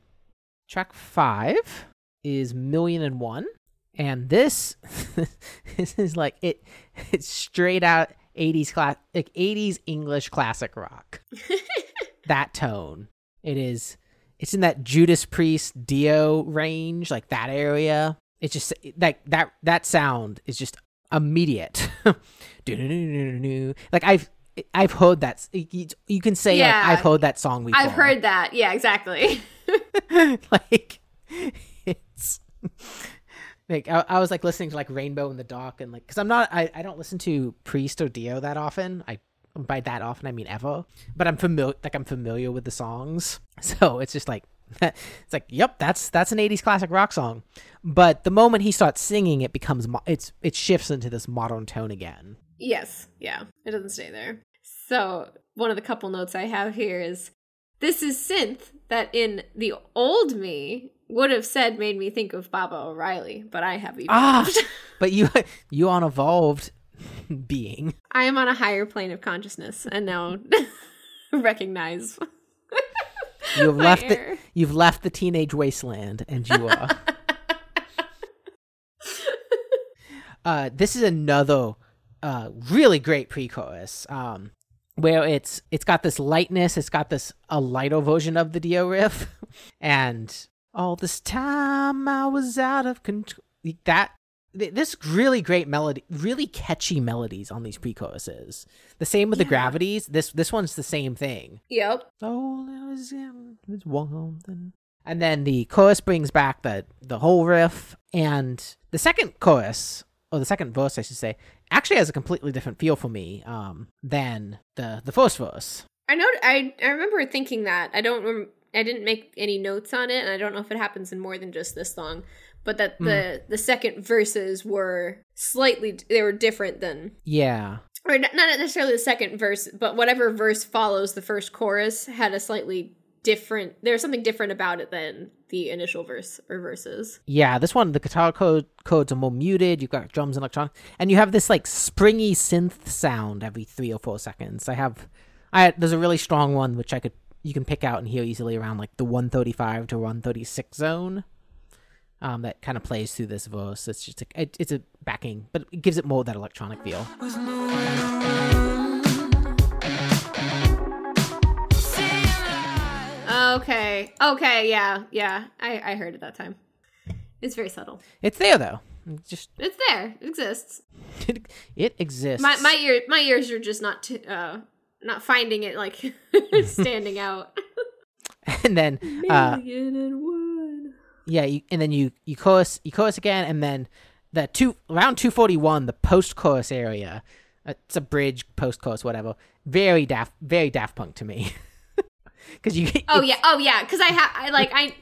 Track five is Million and One. And this [LAUGHS] this is like it it's straight out 80s class like 80s English classic rock. [LAUGHS] that tone. It is it's in that Judas Priest Dio range, like that area. It's just like that that sound is just immediate. [LAUGHS] Like I've I've heard that you, you can say Yeah. like I've heard that song before. I've heard that. Yeah, exactly. [LAUGHS] like it's like I, I was like listening to like Rainbow in the Dark and like because I'm not I, I don't listen to Priest or Dio that often. I by that often I mean ever, but I'm familiar like I'm familiar with the songs, [LAUGHS] so it's just like [LAUGHS] it's like yep that's that's an 80s classic rock song. But the moment he starts singing, it becomes mo- it's it shifts into this modern tone again. yes. Yeah. It doesn't stay there. So, one of the couple notes I have here is this is synth that in the old me would have said made me think of Baba O'Riley, but I have Ah, evolved. [LAUGHS] but you [LAUGHS] you on evolved [LAUGHS] being. I am on a higher plane of consciousness and now recognize You've left the, you've left the teenage wasteland and you are. uh this is another uh really great pre-chorus. Um where it's it's got this lightness, it's got this a lighter version of the Dio riff [LAUGHS] and all this time I was out of control that th- this really great melody, really catchy melodies on these pre-choruses. The same with the gravities. This this one's the same thing. Yep. Oh, I was in was warmth and and then the chorus brings back the the whole riff and the second chorus or the second verse I should say actually has a completely different feel for me um than the the first verse. I know I I remember thinking that. I don't rem- I didn't make any notes on it and I don't know if it happens in more than just this song, but that the the second verses were slightly they were different than Yeah. or not not necessarily the second verse, but whatever verse follows the first chorus had a slightly different. There's something different about it than the initial verse or verses. Yeah, this one the guitar chord chords are more muted. You've got drums and electronic, and you have this like springy synth sound every three or four seconds. I have, I there's a really strong one which I could you can pick out and hear easily around like the 135 to 136 zone. Um, that kind of plays through this verse. It's just a, it, it's a backing, but it gives it more of that electronic feel. Okay. Okay. Yeah. Yeah. I I heard it that time. It's very subtle. It's there though. It's just It's there. It exists. it, [LAUGHS] it exists. My my ear my ears are just not t- uh not finding it like [LAUGHS] standing out. [LAUGHS] and then uh, Million and one. Yeah, you, and then you you chorus you chorus again, and then the two around two forty one, the post chorus area. uh, It's a bridge, post chorus, whatever. Very daft, very Daft Punk to me. Because you, Oh yeah. Oh yeah. Because I have I like I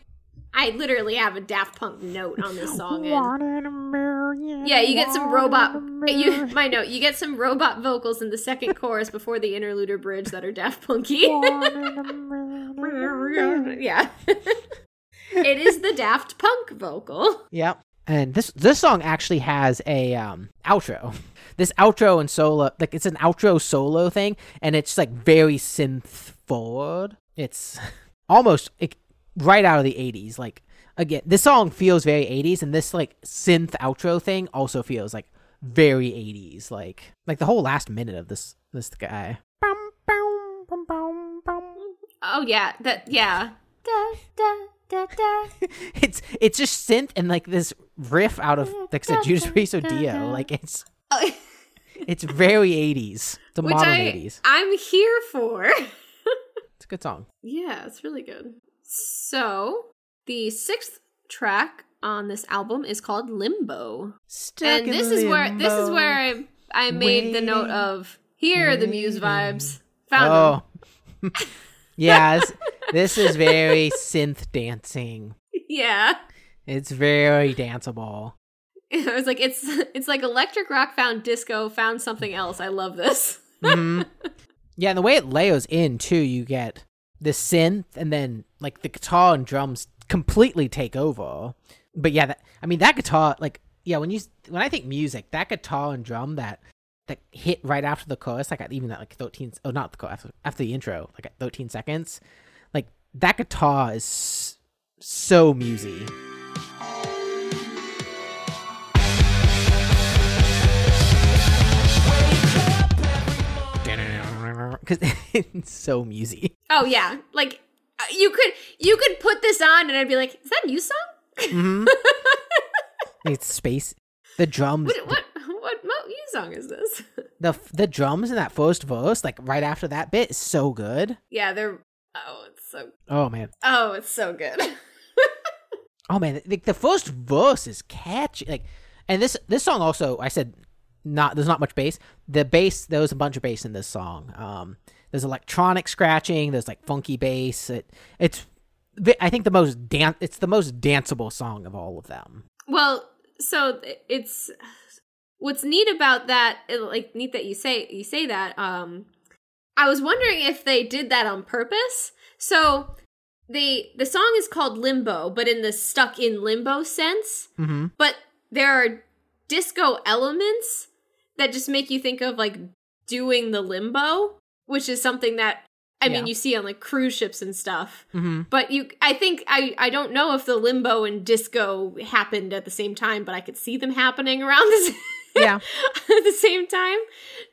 I literally have a Daft Punk note on this song. And One in a million, yeah, you get some robot. one in a You [LAUGHS] my note. You get some robot vocals in the second chorus before the interlude or bridge that are Daft Punky. one in a [LAUGHS] million. [LAUGHS] yeah. it is the Daft Punk vocal. Yep. And this this song actually has a um outro. This outro and solo, like it's an outro solo thing, and it's like very synth forward. It's [LAUGHS] almost like, right out of the '80s. Like again, this song feels very '80s, and this like synth outro thing also feels like very '80s. Like like the whole last minute of this this guy. Bum, bum, bum, bum, bum. Oh yeah, that yeah. Da, da, da, da. [LAUGHS] It's it's just synth and like this riff out of like I said, Judas Priest or Dio. Like it's [LAUGHS] Oh, It's very 80s. It's a Which modern I 80s. I'm here for. Good song. yeah, it's really good. So the sixth track on this album is called Limbo, Stuck and this is where this is where I I made the note of here are the Muse vibes. Found them. [LAUGHS] Oh. yeah, this, is [LAUGHS] very synth dancing. Yeah. It's very danceable. [LAUGHS] I was like, it's it's like electric rock found disco found something else. I love this. Mhm. Yeah, and the way it layers in too, you get the synth and then like the guitar and drums completely take over. But yeah, that, I mean that guitar like yeah, when you when I think music, that guitar and drum that that hit right after the chorus, like even at like 13 oh not the chorus, after, after the intro, like at 13 seconds, like that guitar is so musy. [LAUGHS] Cuz it's so musy. Oh yeah, like uh, you could you could put this on and I'd be like, is that a Muse song? hmm [LAUGHS] it's space. The drums, What what what, what Muse song is this? [LAUGHS] the the drums in that first verse, like right after that bit, is so good. yeah, they're oh it's so Oh man, oh it's so good. oh man, the, the first verse is catchy. Like, and this this song also, I said, not there's not much bass. The bass, there was a bunch of bass in this song. Um, there's electronic scratching. There's like funky bass. It it's I think the most dan- It's the most danceable song of all of them. well, so it's what's neat about that it- like neat that you say you say that um I was wondering if they did that on purpose So the the song is called Limbo, but in the stuck in limbo sense. Mm-hmm. But there are disco elements that just make you think of like doing the limbo, which is something that I mean you see on like cruise ships and stuff. Mm-hmm. But you I think I I don't know if the limbo and disco happened at the same time, but I could see them happening around the, Yeah. [LAUGHS] at the same time.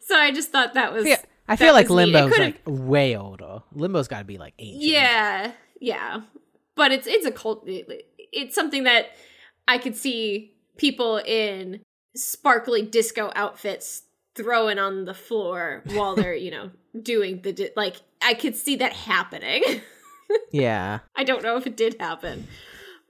So I just thought that was Yeah. I feel like. It Limbo's like way older. Limbo's got to be like ancient. Yeah, yeah. But it's it's a cult. it- It's something that I could see people in sparkly disco outfits throwing on the floor while they're you know [LAUGHS] doing the di- like. I could see that happening. [LAUGHS] Yeah. I don't know if it did happen,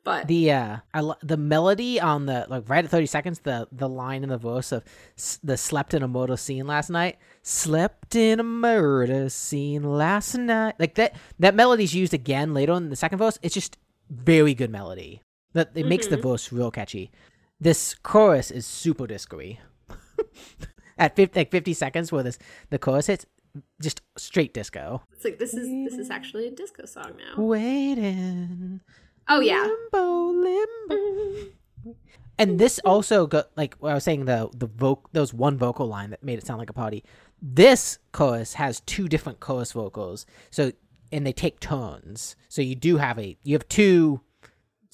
but The uh, I lo- the melody on the like right at thirty seconds, the the line in the verse of s- the slept in a murder scene last night. Slept in a murder scene last night. Like that that melody's used again later on in the second verse. It's just very good melody. That it makes the verse real catchy. This chorus is super disco-y. [LAUGHS] at 50, like fifty seconds, where this the chorus hits, just straight disco. it's like this is this is actually a disco song now. Waiting. Oh yeah, Limbo, limbo. And this also got like what I was saying the the voc was one vocal line that made it sound like a party. This chorus has two different chorus vocals, so and they take turns. So you do have a you have two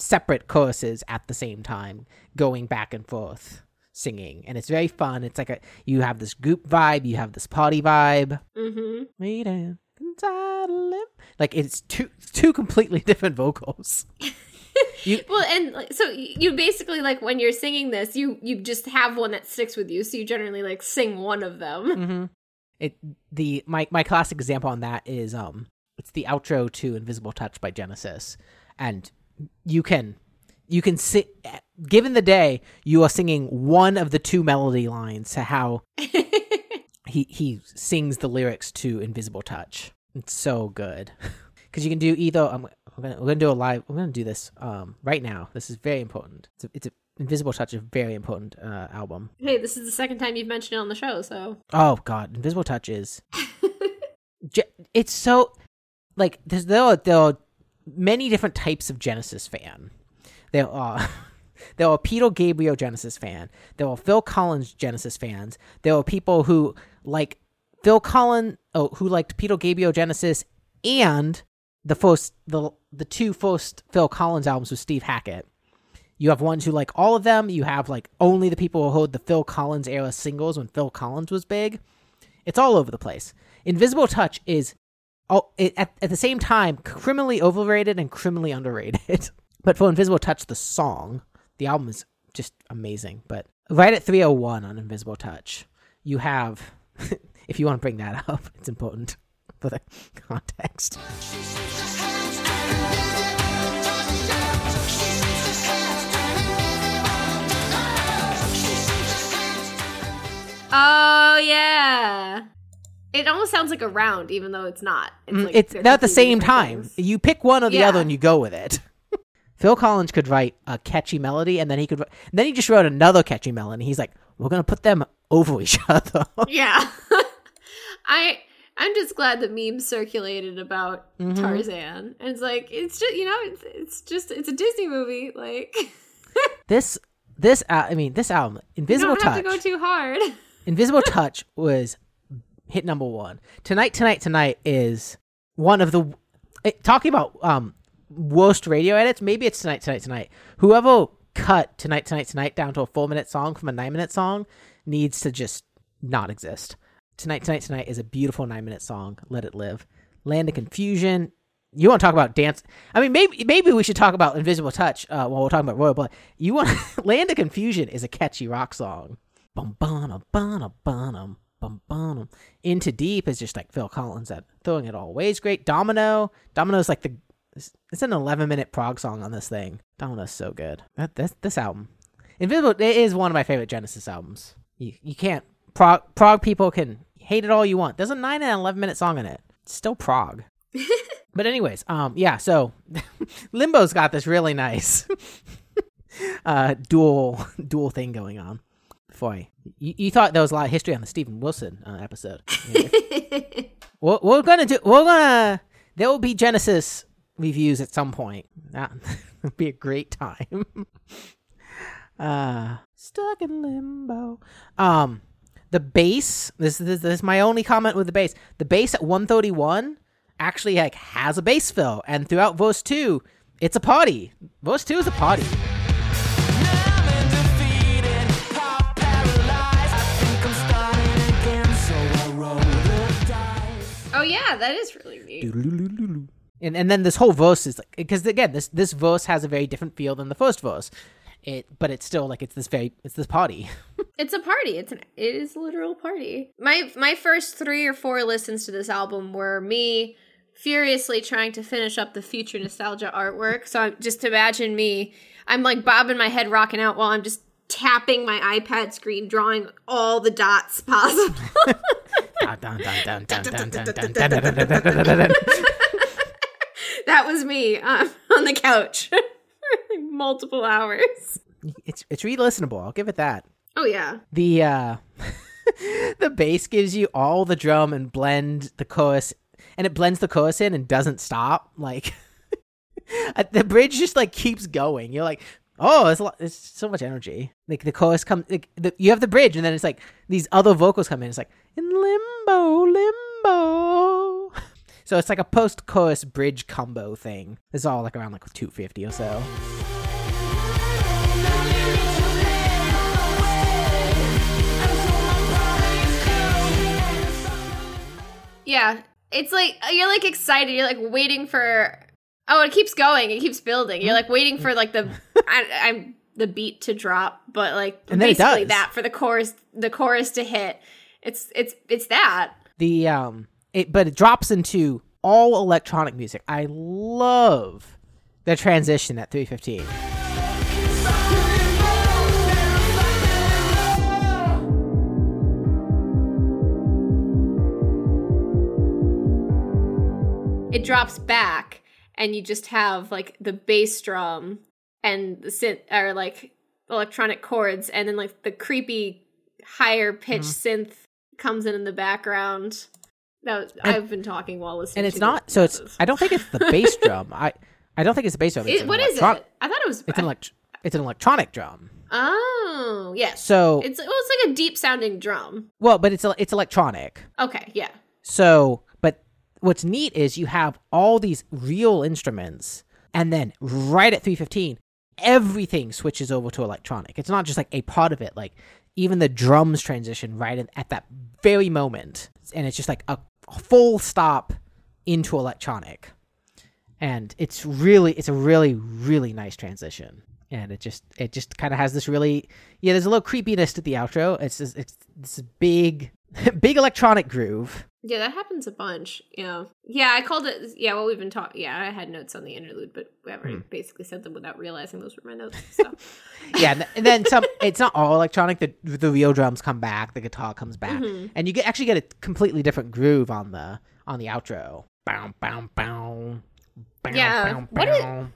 separate choruses at the same time going back and forth singing and it's very fun it's like a you have this group vibe you have this party vibe mm-hmm. Waiting inside a limb. like it's two two completely [LAUGHS] different vocals [LAUGHS] Well, and so you basically like when you're singing this, you you just have one that sticks with you. So you generally like sing one of them. Mm-hmm. It the my my classic example on that is um it's the outro to Invisible Touch by Genesis, and you can you can sit given the day you are singing one of the two melody lines to how [LAUGHS] he he sings the lyrics to Invisible Touch. It's so good [LAUGHS] because you can do either. I'm, I'm gonna we're gonna do a live. We're gonna do this um right now. This is very important. It's a, it's a Invisible Touch is a very important uh, album. Hey, this is the second time you've mentioned it on the show, so Oh God, Invisible Touch is. [LAUGHS] It's so like there's there are there are many different types of Genesis fan. There are [LAUGHS] there are Peter Gabriel Genesis fan. There are Phil Collins Genesis fans. There are people who like Phil Collins, oh, who liked Peter Gabriel Genesis and the first the the two first Phil Collins albums with Steve Hackett. You have ones who like all of them. You have like only the people who heard the Phil Collins era singles when Phil Collins was big. It's all over the place. Invisible Touch is oh, it, at, at the same time criminally overrated and criminally underrated. [LAUGHS] but for Invisible Touch, the song, the album is just amazing. But right at 301 on Invisible Touch, you have, [LAUGHS] if you want to bring that [LAUGHS] up, it's important for the context. Oh yeah. It almost sounds like a round, even though it's not. It's, Mm, like it's not at the same time. things. You pick one or the Yeah. other and you go with it. [LAUGHS] Phil Collins could write a catchy melody, and then he could. Then he just wrote another catchy melody. He's like, "We're gonna put them over each [LAUGHS] other." Yeah. [LAUGHS] I I'm just glad that memes circulated about Mhm. Tarzan. And it's like it's just you know, it's it's just it's a Disney movie. Like this, this, uh, I mean, this album, Invisible don't have Touch. to go too hard. Invisible Touch was hit number one. Tonight, tonight, tonight is one of the eh, talking about um worst radio edits. Maybe it's tonight, tonight, tonight. Whoever cut tonight, tonight, tonight down to a four minute song from a nine minute song needs to just not exist. Tonight, tonight, tonight is a beautiful nine minute song. Let it live. Land of Confusion. You want to talk about dance? I mean, maybe maybe we should talk about Invisible Touch uh, while we're talking about Royal Blood. You want [LAUGHS] Land of Confusion is a catchy rock song. Bum bum bum bum bum bum. In Too Deep is just like Phil Collins at throwing it all ways. Great. Domino. Domino's like the. It's it's an 11 minute prog song on this thing. Domino's so good. That this this album, Invisible, it is one of my favorite Genesis albums. You you can't prog prog people can hate it all you want. There's a nine and 11 minute song in it. It's still prog. [LAUGHS] but anyways, um, yeah. So [LAUGHS] Limbo's got this really nice [LAUGHS] uh dual dual thing going on. I, you, you thought there was a lot of history on the Steven Wilson uh, episode. [LAUGHS] Yeah. we're, we're gonna do. We're gonna there will be Genesis reviews at some point. That [LAUGHS] would be a great time. [LAUGHS] uh, stuck in limbo. Um, the bass. This, this this is my only comment with the bass. The bass at 131 actually like has a bass fill, and throughout verse two, it's a party. Verse two is a party. Yeah, that is really neat. And and then this whole verse is like because again this this verse has a very different feel than the first verse. It but it's still like it's this very it's this party. [LAUGHS] It's a party. It's an it is a literal party. My my first three or four listens to this album were me furiously trying to finish up the future nostalgia artwork. So I'm, just imagine me. I'm like bobbing my head, rocking out while I'm just tapping my iPad screen, drawing all the dots possible. [LAUGHS] [LAUGHS] [LAUGHS] that was me um, [LAUGHS] on the couch multiple hours. It's it's re-listenable. I'll give it that. Oh yeah. The uh [LAUGHS] the bass gives you all the drum and blend the chorus and it blends the chorus in and doesn't stop like the bridge just like keeps going. You're like oh, it's a lot, it's so much energy. Like the chorus comes, like, the, you have the bridge, and then it's like these other vocals come in. It's like in limbo, limbo. [LAUGHS] So it's like a post-chorus bridge combo thing. It's all like around like 250 or so. Yeah. It's like you're like excited. You're like waiting for. Oh, it keeps going. It keeps building. You're like waiting for like the [LAUGHS] I, I'm the beat to drop, but like And basically that for the chorus the chorus to hit. It's it's it's that. the um it but it drops into all electronic music i love the transition at 315 It drops back, and you just have like the bass drum and the synth or like electronic chords, and then like the creepy higher pitch Mm-hmm. synth comes in in the background. That was, I've been talking while listening. and it's not so it's i don't think it's the bass [LAUGHS] drum i i don't think it's the bass drum It, what is it? I thought it was. it's an elect- it's an electronic drum oh, yes. so it's well, it's like a deep sounding drum. well but it's it's electronic Okay, yeah. So, what's neat is you have all these real instruments, and then right at 315, everything switches over to electronic. It's not just like a part of it, like even the drums transition right in, at that very moment. And it's just like a full stop into electronic. And it's really, it's a really, really nice transition. And it just, it just kind of has this really, yeah, there's a little creepiness to the outro. It's it's this big, [LAUGHS] big electronic groove. Yeah, that happens a bunch. Yeah. Yeah, I called it. Yeah, well, we've been talking. Yeah, I had notes on the interlude, but we Hmm. already basically said them without realizing those were my notes. [LAUGHS] So. yeah, and then some. It's not all electronic. The the real drums come back, the guitar comes back, and you get actually get a completely different groove on the on the outro. Bow, bow, bow. Bow, Yeah, bow, what is- bow.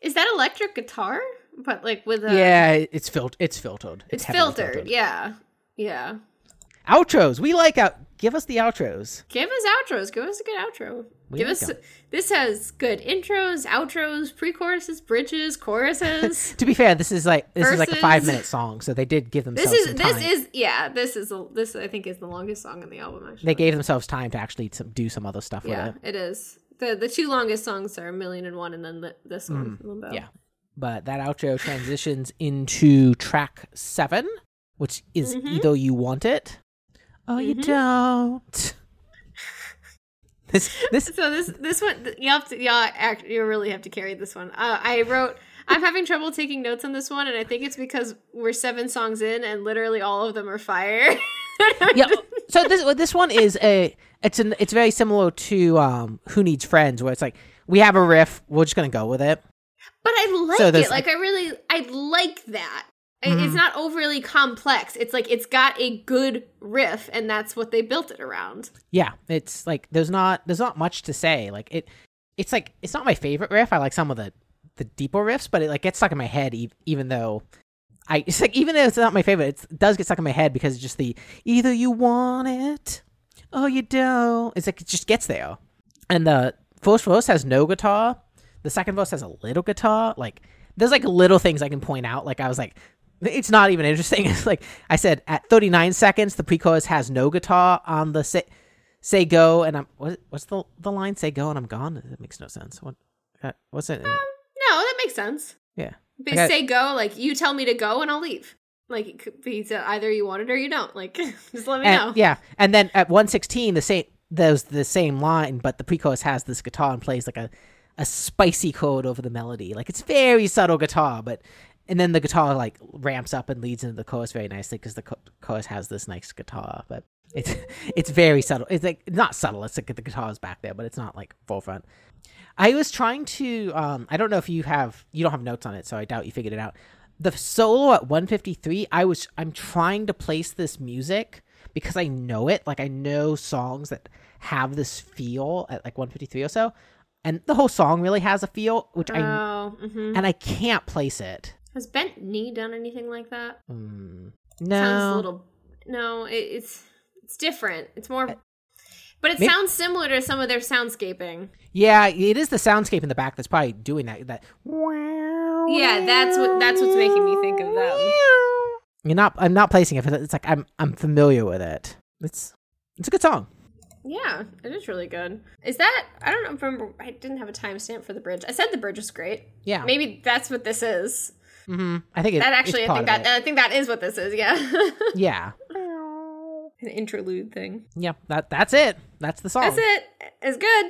Is that electric guitar? But like with a. yeah, it's filtered. It's filtered. It's heavily filtered. Yeah. Yeah. Outros. We like out. Give us the outros. Give us outros. Give us a good outro. We Give us. This has good intros, outros, pre-choruses, bridges, choruses. [LAUGHS] To be fair, this is like this is like a five minute song, so they did give themselves this is this is yeah. This is this I think is the longest song on the album. Actually, they gave themselves time to actually do some other stuff yeah, with it. Yeah, it is. the The two longest songs are a million and one, and then the, this one, Limbo. Mm, Yeah. But that outro transitions into track seven, which is Mm-hmm. either you want it or you don't. [LAUGHS] this this So this this one you have to y'all act you really have to carry this one. Uh, I wrote I'm having trouble taking notes on this one, and I think it's because we're seven songs in, and literally all of them are fire. [LAUGHS] yeah. So this this one is a it's an it's very similar to um Who Needs Friends, where it's like we have a riff, we're just gonna go with it. But I like So it. there's, Like I really, I like that. I- It's mm-hmm. not overly complex. It's like it's got a good riff, and that's what they built it around. Yeah, it's like there's not there's not much to say. Like it, it's like it's not my favorite riff. I like some of the the deeper riffs, but it like gets stuck in my head. e- Even though I, it's like even though it's not my favorite, it does get stuck in my head because it's just the either you want it or you don't. It's like it just gets there, and the first verse has no guitar. The second verse has a little guitar. Like there's like little things I can point out. Like I was like, it's not even interesting. [LAUGHS] It's like I said at 39 seconds, the pre-chorus has no guitar on the say, say go, and I'm what, what's the the line? Say go, and I'm gone. That makes no sense. What uh, what's it? No, that makes sense. yeah. I got- say go, like you tell me to go and I'll leave. Like it could be either you want it or you don't. Like [LAUGHS] just let me And, know. yeah, and then at 116, the same there's the same line, but the pre-chorus has this guitar and plays like a a spicy chord over the melody. Like it's very subtle guitar, but and then the guitar like ramps up and leads into the chorus very nicely because the cho- chorus has this nice guitar, but it's [LAUGHS] it's very subtle. It's like not subtle. It's like the guitar is back there, but it's not like forefront. I was trying to. Um, I don't know if you have. You don't have notes on it, so I doubt you figured it out. The solo at 153. I was. I'm trying to place this music because I know it. Like I know songs that have this feel at like 153 or so, and the whole song really has a feel, which I Oh, hmm and I can't place it. Has Bent Knee done anything like that? Mm, Sounds no. a little. No, it, it's it's different. It's more, but it Maybe- sounds similar to some of their soundscaping. Yeah, it is the soundscape in the back that's probably doing that. That. Yeah, that's what that's what's making me think of them. You're not. I'm not placing it. It's like I'm. I'm familiar with it. It's. It's a good song. Yeah, it is really good. Is that I don't know, remember? I didn't have a timestamp for the bridge. I said the bridge was great. Yeah. Maybe that's what this is. Hmm I think it, That actually, I think that. I think that is what this is. Yeah, [LAUGHS] Yeah. an interlude thing. Yeah. That. That's it. That's the song. That's it. It's good.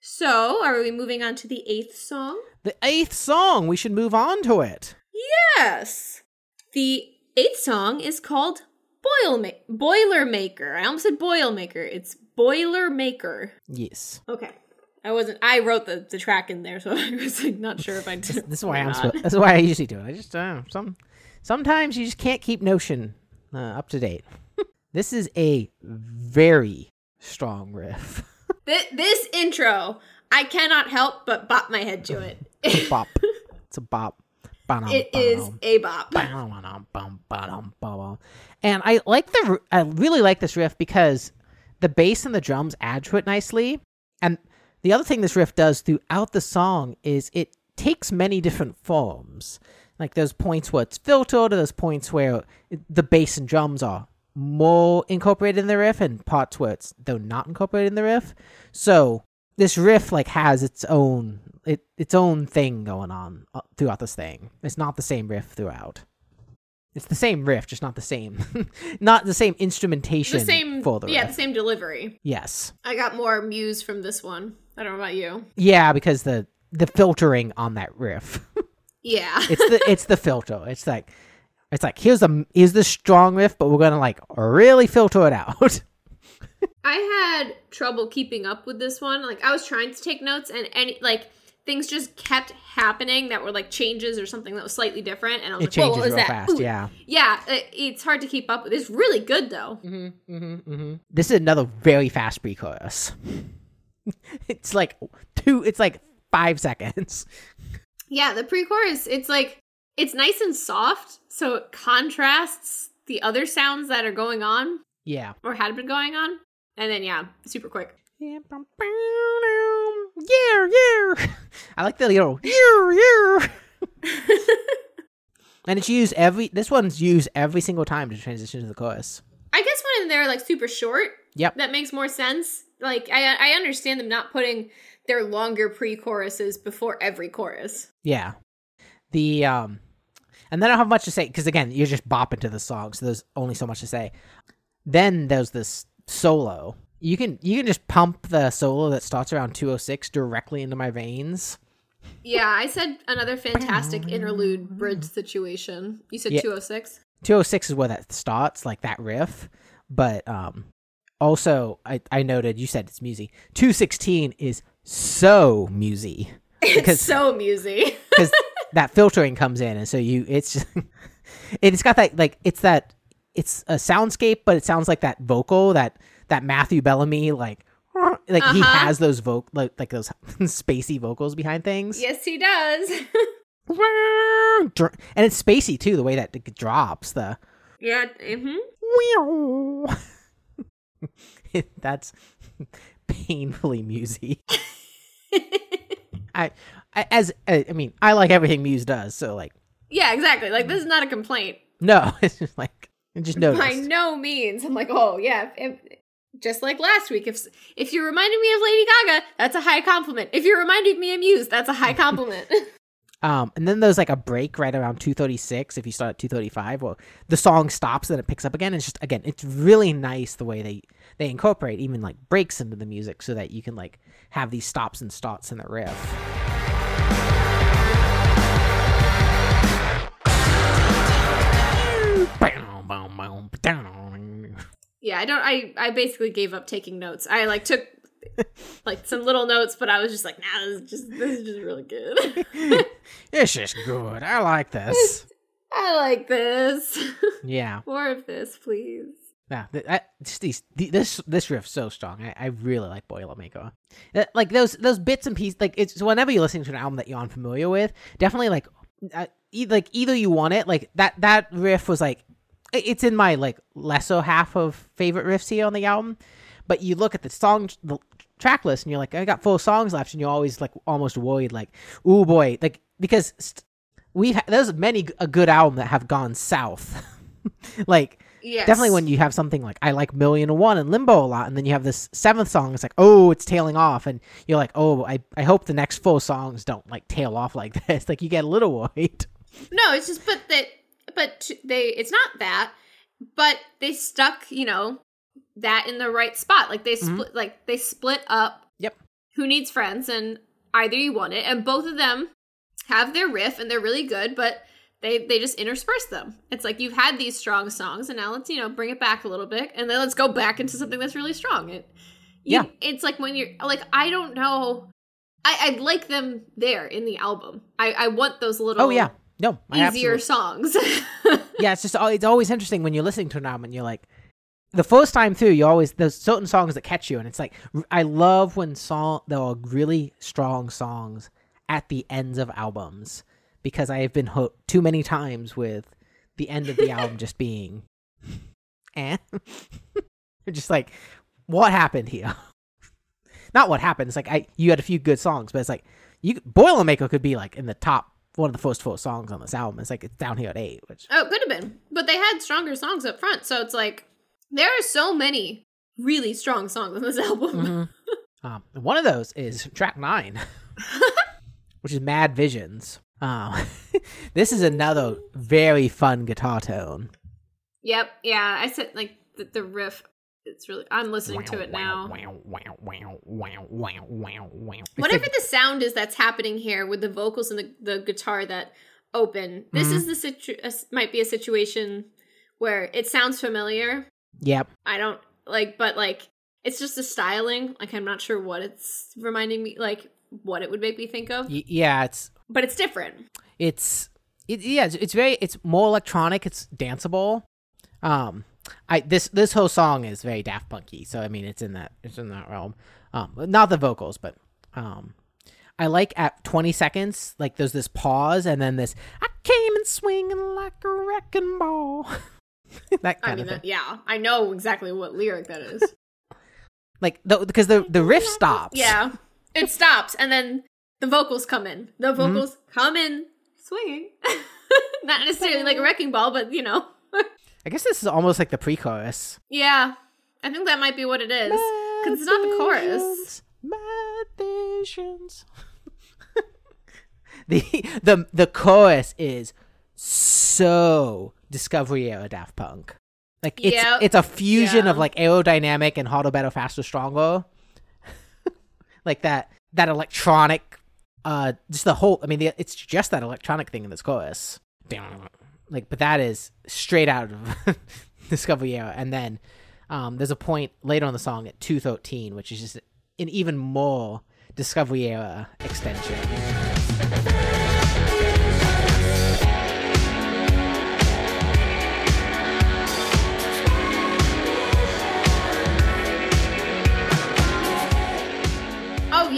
So, are we moving on to the eighth song? The eighth song. We should move on to it. Yes. The eighth song is called Boil Ma- Boilermaker. I almost said Boilmaker. It's Boilermaker. Yes. Okay. I wasn't. I wrote the, the track in there, so [LAUGHS] I was like not sure if I did. it This is why I'm. Supposed, this is why I usually do it. I just uh, some. Sometimes you just can't keep Notion uh, up to date. [LAUGHS] this is a very strong riff. [LAUGHS] This, this intro, I cannot help but bop my head to it. It's a bop. It's a bop. Ba-dum, it is a bop. And I like the I really like this riff because the bass and the drums add to it nicely. And the other thing this riff does throughout the song is it takes many different forms. Like there's points where it's filtered, or there's points where the bass and drums are more incorporated in the riff, and parts where it's though not incorporated in the riff. So this riff like has its own it, its own thing going on uh, throughout this thing. It's not the same riff throughout. It's the same riff, just not the same, [LAUGHS] not the same instrumentation. The same, for the yeah, riff. the same delivery. Yes, I got more muse from this one. I don't know about you. yeah, because the the filtering on that riff. Yeah. it's the it's the filter. It's like it's like here's the here's the strong riff, but we're gonna like really filter it out. [LAUGHS] I had trouble keeping up with this one. Like I was trying to take notes and any like things just kept happening that were like changes or something that was slightly different and I was it like, Whoa, changes what was real that? fast. Yeah. Yeah, it, it's hard to keep up with. It's really good though. Mm-hmm, mm-hmm, mm-hmm. This is another very fast pre-chorus. [LAUGHS] it's like two. It's like five seconds. Yeah, the pre-chorus, it's like it's nice and soft, so it contrasts the other sounds that are going on Yeah. or had been going on. And then yeah, super quick. Yeah, yeah. [LAUGHS] I like the little yeah, yeah. [LAUGHS] and it's used every. This one's used every single time to transition to the chorus. I guess when they're like super short, Yep. that makes more sense. Like I I understand them not putting their longer pre-choruses before every chorus. Yeah. The um, and then I don't have much to say because again, you're just bopping to the song, so there's only so much to say. Then there's this solo. You can you can just pump the solo that starts around 206 directly into my veins. Yeah, I said another fantastic interlude bridge situation. You said Yeah. 206? 206 is where that starts, like that riff. But um also I, I noted you said it's musy. 216 is so musy. [LAUGHS] It's Because so musy. because [LAUGHS] that filtering comes in and so you it's just [LAUGHS] it's got that like it's that it's a soundscape but it sounds like that vocal that that matthew bellamy like like he Uh-huh. has those voc like, like those spacey vocals behind things yes, he does. And it's spacey too the way that it drops the yeah, hmm [LAUGHS] that's [LAUGHS] painfully musy [LAUGHS] I, I as I, I mean, I like everything Muse does, so like, yeah, exactly. Like this is not a complaint no, it's just like I just by no means. I'm like, oh yeah, if, just like last week. If if you're reminding me of Lady Gaga, that's a high compliment. If you're reminding me of Muse, that's a high compliment. Um, and then there's like a break right around 236 if you start at 235 well the song stops and it picks up again it's just again it's really nice the way they they incorporate even like breaks into the music so that you can like have these stops and starts in the riff yeah, I don't. I I basically gave up taking notes. I like took [LAUGHS] like some little notes, but I was just like, nah, this is just this is just really good. [LAUGHS] it's just good i like this [LAUGHS] I like this. yeah More of this, please. Yeah, I, these th- this this riff's so strong. I, I really like Boilermaker. Uh, Like those those bits and pieces. Like it's whenever you're listening to an album that you're unfamiliar with, definitely like uh, e- like either you want it like that that riff was like it's in my like lesser half of favorite riffs here on the album. But you look at the song the track list and you're like, I got four songs left, and you're always like almost worried, like, oh boy, like because st- we've ha- there's many a good album that have gone south, [LAUGHS] like Yes. definitely when you have something like I like Million and One and Limbo a lot, and then you have this seventh song, it's like, oh, it's tailing off, and you're like, oh, I, I hope the next four songs don't like tail off like [LAUGHS] this. Like you get a little worried. No, it's just but that but they it's not that, but they stuck, you know, that in the right spot. Like they mm-hmm. split like they split up Yep. who needs friends and either you want it and both of them have their riff and they're really good, but they they just intersperse them. It's like you've had these strong songs and now let's, you know, bring it back a little bit and then let's go back into something that's really strong. It you- Yeah. It's like when you're like I don't know I, I like them there in the album. I, I want those little Oh yeah, no, I easier absolutely- songs. [LAUGHS] yeah, it's just it's always interesting when you're listening to an album and you're like, the first time through, you always there's certain songs that catch you, and it's like I love when song there are really strong songs at the ends of albums because I have been hooked too many times with the end of the album [LAUGHS] just being, eh, [LAUGHS] just like what happened here. [LAUGHS] Not what happened. It's like I you had a few good songs, but it's like you Boilermaker could be like in the top one of the first four songs on this album. It's like it's down here at eight, which oh, it could have been. But they had stronger songs up front. So it's like there are so many really strong songs on this album. [LAUGHS] Um, one of those is track nine, [LAUGHS] which is Mad Visions. Um, [LAUGHS] this is another very fun guitar tone. Yep. Yeah. I said like the, the riff. It's really. I'm listening to it now. Whatever the sound is that's happening here with the vocals and the, the guitar that open, this is the situ- uh, might be a situation where it sounds familiar. Yep. I don't like, but like it's just a styling. Like I'm not sure what it's reminding me, like what it would make me think of, Y- yeah, it's but it's different. it's it, yeah, it's, it's very it's more electronic. It's danceable. Um, I this this whole song is very Daft Punky, so I mean it's in that it's in that realm. Um, not the vocals, but um, I like at twenty seconds, like there's this pause and then this I came and swinging like a wrecking ball. [LAUGHS] [LAUGHS] that I kind mean, of thing. that, yeah, I know exactly what lyric that is. [LAUGHS] Like the, because the the riff stops. yeah, it stops, and then the vocals come in. The Mm-hmm. vocals come in swinging, [LAUGHS] not necessarily like a wrecking ball, but you know, I guess this is almost like the pre-chorus. yeah. I think that might be what it is because it's not the chorus. Mad visions. the the the chorus is so Discovery era Daft Punk. Like it's Yep. it's a fusion of like aerodynamic and harder, better, faster, stronger. [LAUGHS] like that that electronic, uh, just the whole. I mean, the, it's just that electronic thing in this chorus. Like, but that is straight out of [LAUGHS] Discovery era, and then um, there's a point later on the song at 213, which is just an even more Discovery era extension. [LAUGHS]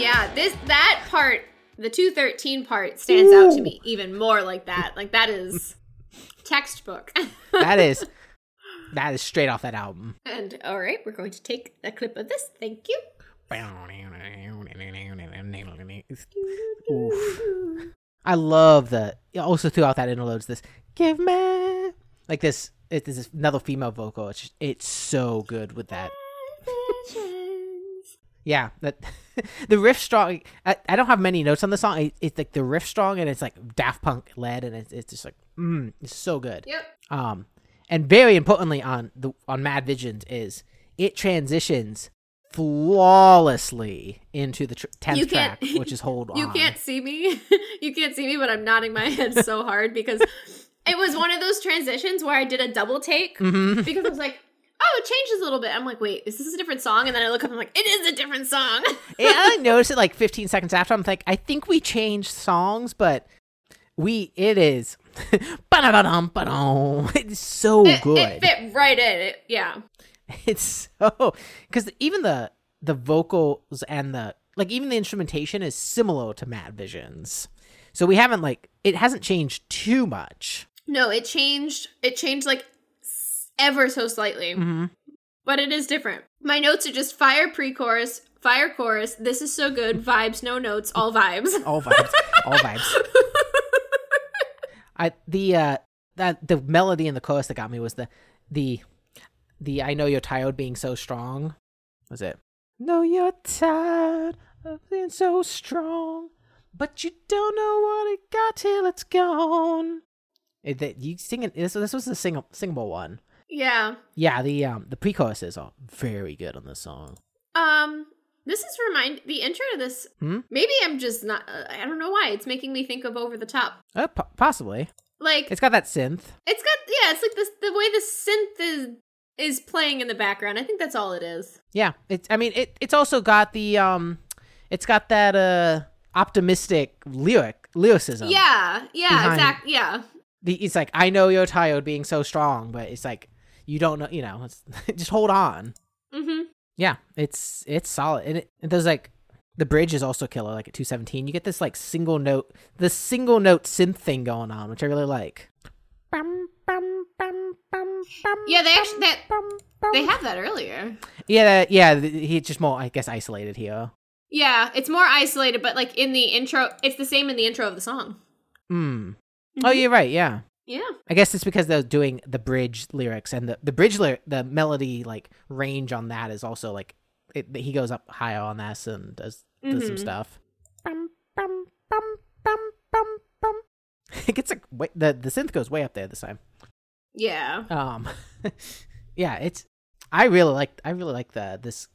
yeah, this that part, the two thirteen part, stands out to me even more like that. Like that is textbook. [LAUGHS] That is that is straight off that album. and all right, we're going to take a clip of this. Thank you. Oof. I love the also throughout that interludes this give me like this it is this another female vocal it's just, it's so good with that [LAUGHS] yeah that [LAUGHS] the riff strong I, I don't have many notes on the song it, it's like the riff strong and it's like daft punk led and it's, it's just like mm, it's so good Yep. um and very importantly on the on mad visions is it transitions flawlessly into the tr- 10th You track which is hold [LAUGHS] You on You can't see me. [LAUGHS] you can't see me, but I'm nodding my head so hard because it was one of those transitions where I did a double take Mhm. because I was like, oh, it changes a little bit. I'm like, wait, is this a different song? And then I look up, I'm like, it is a different song. Yeah, I [LAUGHS] noticed it like 15 seconds after. I'm like, I think we changed songs, but we it is. [LAUGHS] it's so it, good. it fit right in. It, yeah. [LAUGHS] it's so because even the the vocals and the like even the instrumentation is similar to Mad Visions. So we haven't like it hasn't changed too much. No, it changed. It changed like ever so slightly, hmm but it is different. My notes are just fire pre-chorus, fire chorus. This is so good. Vibes, no notes, all vibes. [LAUGHS] All vibes, all [LAUGHS] vibes. I the uh that the melody in the chorus that got me was the the the I know you're tired being so strong. Was it? No, you're tired of being so strong, but you don't know what it got till it's gone. It, that you singing this this was the sing, singable one. Yeah. Yeah, the um the pre-choruses are very good on this song. Um, this is remind the intro to this. Hmm? Maybe I'm just not. Uh, I don't know why. It's making me think of Over the Top. Uh, po- possibly. Like It's got that synth. it's got yeah. It's like this the way the synth is is playing in the background. I think that's all it is. Yeah, it's. I mean, it. It's also got the um, it's got that uh optimistic lyric lyricism. yeah. Yeah. Exactly. Yeah. The, it's like I know you're tired being so strong, but it's like you don't know. You know, it's, [LAUGHS] just hold on. Mm-hmm. Yeah, it's it's solid. And it, it does like the bridge is also killer. Like at two seventeen, you get this like single note, the single note synth thing going on, which I really like. Bum, bum, bum, bum, bum, Yeah. They actually that bum, bum. they have that earlier. Yeah, that- yeah. th- He's just more, I guess, isolated here. Yeah. It's more isolated, but like in the intro, it's the same in the intro of the song. Hmm. Oh, Mhm. you're right. Yeah. Yeah. I guess it's because they're doing the bridge lyrics and the the bridge lyric, the melody like range on that is also like it, he goes up higher on this and does does some Mhm. stuff. Bum, bum, bum, bum, bum, bum. [LAUGHS] It gets like way, the the synth goes way up there this time. Yeah. Um, [LAUGHS] yeah, it's I really like I really like the this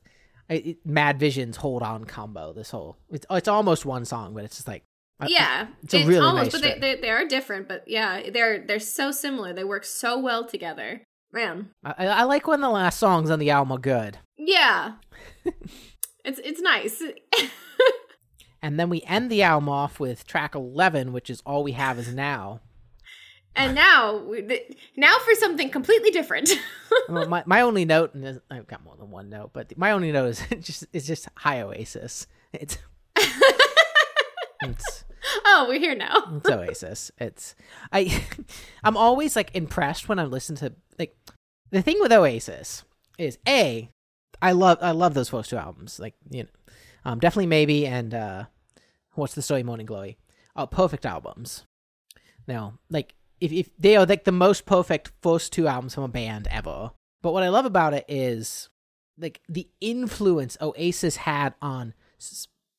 I, it, Mad Visions Hold On combo. This whole it's it's almost one song, but it's just like Yeah, it's a really almost, nice but they, they they are different. But yeah, they're they're so similar. They work so well together. Man, I, I like when the last songs on the album are good. yeah, [LAUGHS] it's it's nice. [LAUGHS] And then we end the album off with track 11, which is All We Have Is Now. and now now for something completely different. [LAUGHS] Well, my, my only note, and I've got more than one note, but my only note is just it's just High Oasis. It's it's, [LAUGHS] oh, we're here now. it's Oasis. It's I [LAUGHS] I'm always like impressed when I listen to like the thing with Oasis is a I love I love those first two albums. Like you know, um, definitely maybe and uh, what's the story? Morning Glory. Oh, perfect albums. Now, like if if they are like the most perfect first two albums from a band ever. But what I love about it is like the influence Oasis had on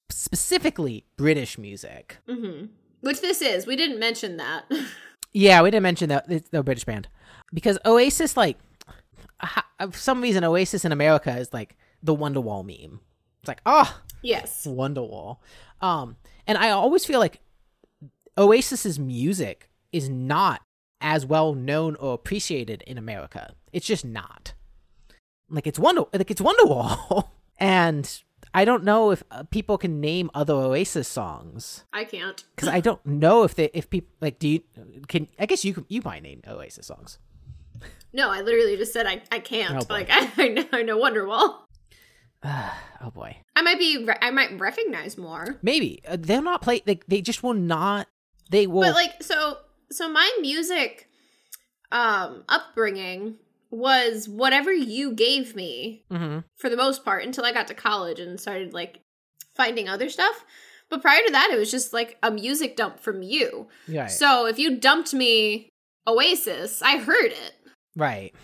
specifically British music. hmm Which this is. We didn't mention that. [LAUGHS] Yeah, we didn't mention that it's the British band because Oasis, like, ha- for some reason, Oasis in America is like the Wonderwall meme. It's like, oh, yes. Wonderwall. Um, and I always feel like Oasis's music is not as well known or appreciated in America. It's just not. Like it's Wonder, like it's Wonderwall, [LAUGHS] and I don't know if uh, people can name other Oasis songs I can't. because I don't know if they if people like do you can I guess you can you might name Oasis songs. No, I literally just said I, I can't. Oh, like [LAUGHS] I, I know I know Wonderwall. [SIGHS] oh boy, I might be I might recognize more. maybe uh, they'll not play. They they just will not. They will. But like so so my music um upbringing was whatever you gave me Mm-hmm. for the most part until I got to college and started like finding other stuff. But prior to that, it was just like a music dump from you. Right. So if you dumped me Oasis, I heard it. right. [LAUGHS]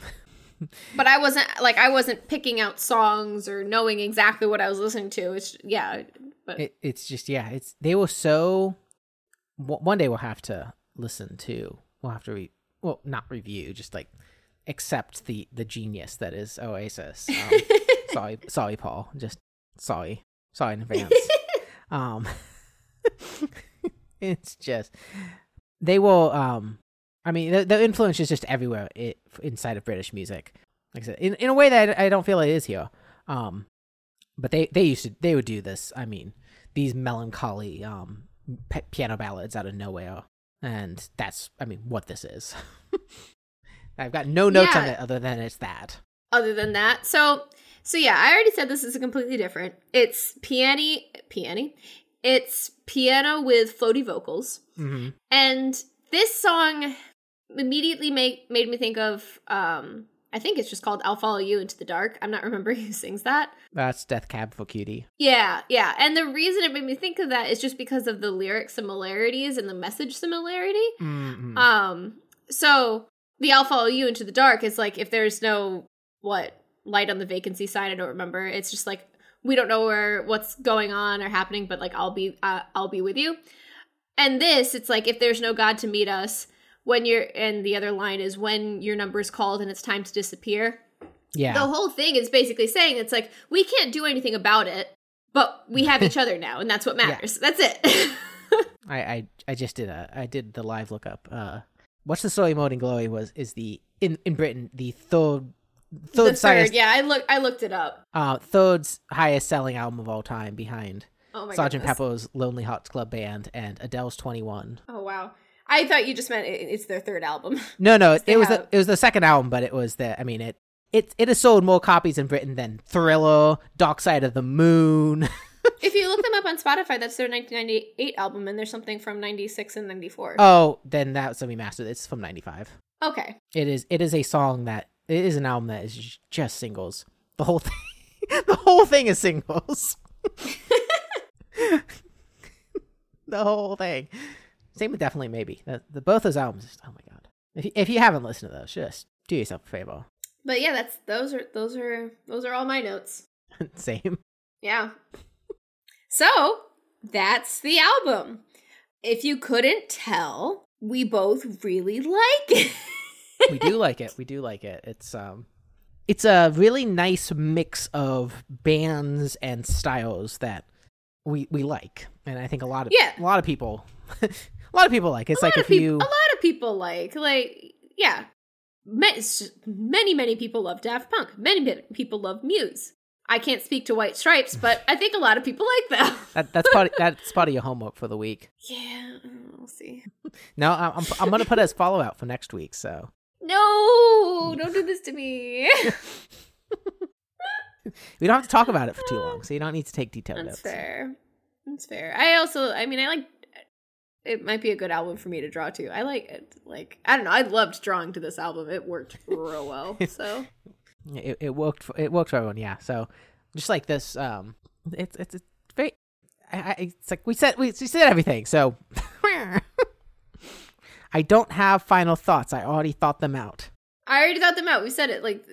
But I wasn't like I wasn't picking out songs or knowing exactly what I was listening to. It's yeah, but It, it's just yeah. It's they were so. w- One day we'll have to listen to. We'll have to re. Well, not review. Just like accept the the genius that is Oasis. Um, [LAUGHS] sorry, sorry, Paul. Just sorry, sorry in advance. [LAUGHS] um, [LAUGHS] it's just they will. Um, I mean, the, the influence is just everywhere it, inside of British music. Like I said, in in a way that I don't feel it is here. Um, but they they used to they would do this. I mean, these melancholy um p- piano ballads out of nowhere, and that's I mean what this is. I've got no notes on it other than it's that. other than that, so so yeah, I already said this is a completely different. It's piano, piano. It's piano with floaty vocals. Mm-hmm. And this song immediately make, made me think of um I think it's just called I'll Follow You into the Dark. I'm not [LAUGHS] remembering who sings that. That's Death Cab for Cutie. Yeah, yeah. And the reason it made me think of that is just because of the lyric similarities and the message similarity. Mm-hmm. Um so the I'll Follow You into the Dark is like if there's no what light on the vacancy sign, I don't remember. It's just like we don't know where what's going on or happening, but like I'll be uh, I'll be with you. And this, it's like if there's no God to meet us, when you're and the other line is when your number is called and it's time to disappear. yeah, The whole thing is basically saying it's like we can't do anything about it, but we have each [LAUGHS] other now, and that's what matters. That's it. [LAUGHS] I, I I just did a I did the live lookup. Uh, what's the story Morning Glory was is the in in Britain the third third, the highest third, yeah, I look I looked it up. uh third's highest selling album of all time behind Oh Sergeant goodness. Pepper's Lonely Hearts Club Band and Adele's Twenty One. Oh wow. I thought you just meant it, it's their third album. [LAUGHS] No, no, it, it was the, it was the second album, but it was the I mean it it it has sold more copies in Britain than Thriller, Dark Side of the Moon. [LAUGHS] [LAUGHS] if you look them up on Spotify, that's their 1998 album, and there's something from 96 and 94. oh, then that's a remastered. It's from '95. Okay. It is it is a song that it is an album that is just singles. The whole thing, [LAUGHS] the whole thing is singles. [LAUGHS] the whole thing. Same with definitely maybe. The, the both those albums. Oh my god! If you, if you haven't listened to those, just do yourself a favor. But yeah, that's those are those are those are all my notes. Same. Yeah. So, that's the album. If you couldn't tell, we both really like it. we do like it. We do like it. It's um, it's a really nice mix of bands and styles that we we like, and I think a lot of Yeah. a lot of people, [LAUGHS] a lot of people like. It's a like if peop- you a lot of people like like yeah Ma- many many people love daft punk many many people love muse i can't speak to white stripes but i think a lot of people like them [LAUGHS] that, that's part of, that's part of your homework for the week. [LAUGHS] yeah we'll see No, I'm I'm, I'm gonna put it as follow out for next week. So no don't do this to me [LAUGHS] we don't have to talk about it for too long. So you don't need to take detailed notes. that's notes. fair that's fair i also i mean i like it might be a good album for me to draw to i like it like i don't know i loved drawing to this album it worked real well so It, it worked. For, it worked for everyone. Yeah. So just like this, um, it's it's, it's very. I, I, it's like we said we, we said everything. So [LAUGHS] I don't have final thoughts. I already thought them out. I already thought them out. We said it. Like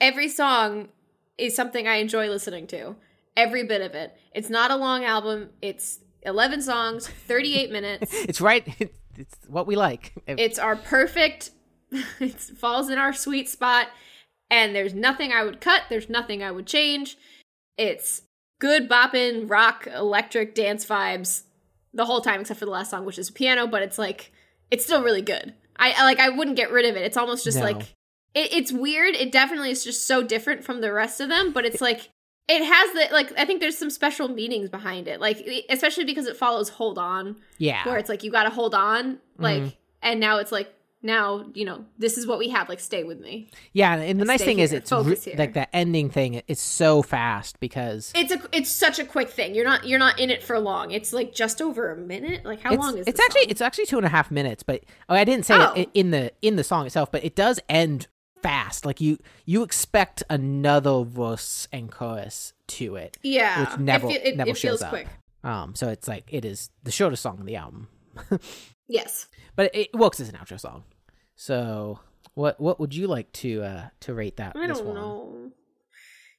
every song is something I enjoy listening to. Every bit of it. It's not a long album. It's 11 songs, 38 minutes. [LAUGHS] It's right. [LAUGHS] It's what we like. It's our perfect it falls in our sweet spot and there's nothing I would cut, there's nothing I would change. It's good bopping rock electric dance vibes the whole time except for the last song which is piano, but it's like it's still really good. I I- like I wouldn't get rid of it. It's almost just No. like it, it's weird. It definitely is just so different from the rest of them, but it's like it has the like I think there's some special meanings behind it. Like especially because it follows Hold On yeah. where it's like you got to hold on like Mhm. and now it's like now you know this is what we have like stay with me Yeah. And the nice thing is, it's re- like that ending thing. It's so fast because it's a it's such a quick thing you're not you're not in it for long it's like just over a minute like how it's, long is it? it's actually song? it's actually two and a half minutes. But oh, I didn't say Oh. it in the in the song itself, but it does end fast. Like you you expect another verse and chorus to it. Yeah, Which never- it, it, never it feels shows up. quick. Um, so it's like it is the shortest song on the album, Yes. but it works as an outro song. So what what would you like to uh to rate that? I don't one? know.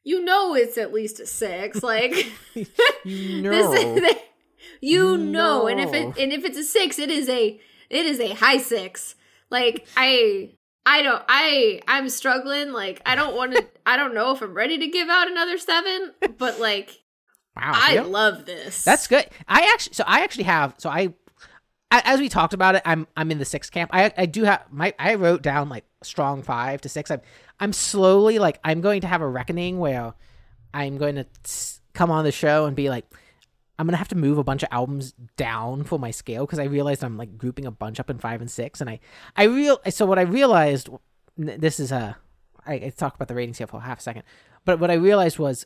You know it's at least a six. [LAUGHS] Like You [LAUGHS] this know. is, you know, and if it and if it's a six, it is a it is a high six. Like I I don't I I'm struggling. Like I don't want to [LAUGHS] I don't know if I'm ready to give out another seven, but like wow, I yeah. love this. That's good. I actually, so I actually have, so I, as we talked about it, I'm I'm in the six camp. I I do have my I wrote down like strong five to six. I'm I'm slowly like I'm going to have a reckoning where I'm going to come on the show and be like. I'm gonna have to move a bunch of albums down for my scale because I realized I'm like grouping a bunch up in five and six, and I, I real so what I realized, this is a, I, I talked about the ratings here for half a second, but what I realized was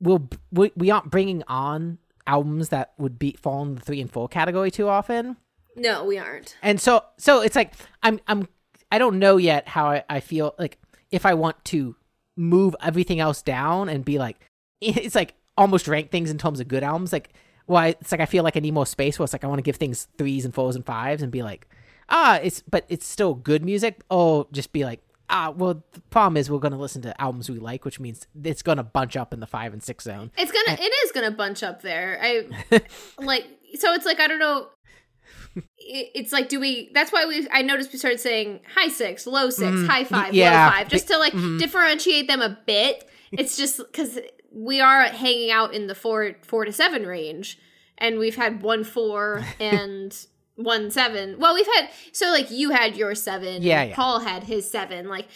we'll we, we aren't bringing on albums that would be fall in the three and four category too often no, we aren't. and so so it's like i'm i'm i don't know yet how i, I feel like if i want to move everything else down and be like [LAUGHS] it's like almost rank things in terms of good albums like why it's like i feel like i need more space where it's like i want to give things threes and fours and fives and be like ah it's but it's still good music Oh just be like ah well the problem is we're going to listen to albums we like which means it's going to bunch up in the five and six zone It's gonna it is gonna bunch up there. I [LAUGHS] like so it's like I don't know. It- It's like do we? That's why we. I noticed we started saying high six, low 6 high five, yeah. low five, just to like differentiate them a bit. It's just because we are hanging out in the four four to seven range, and we've had one four [LAUGHS] and one seven. Well, we've had so like you had your seven, Yeah, yeah. Paul had his seven. Like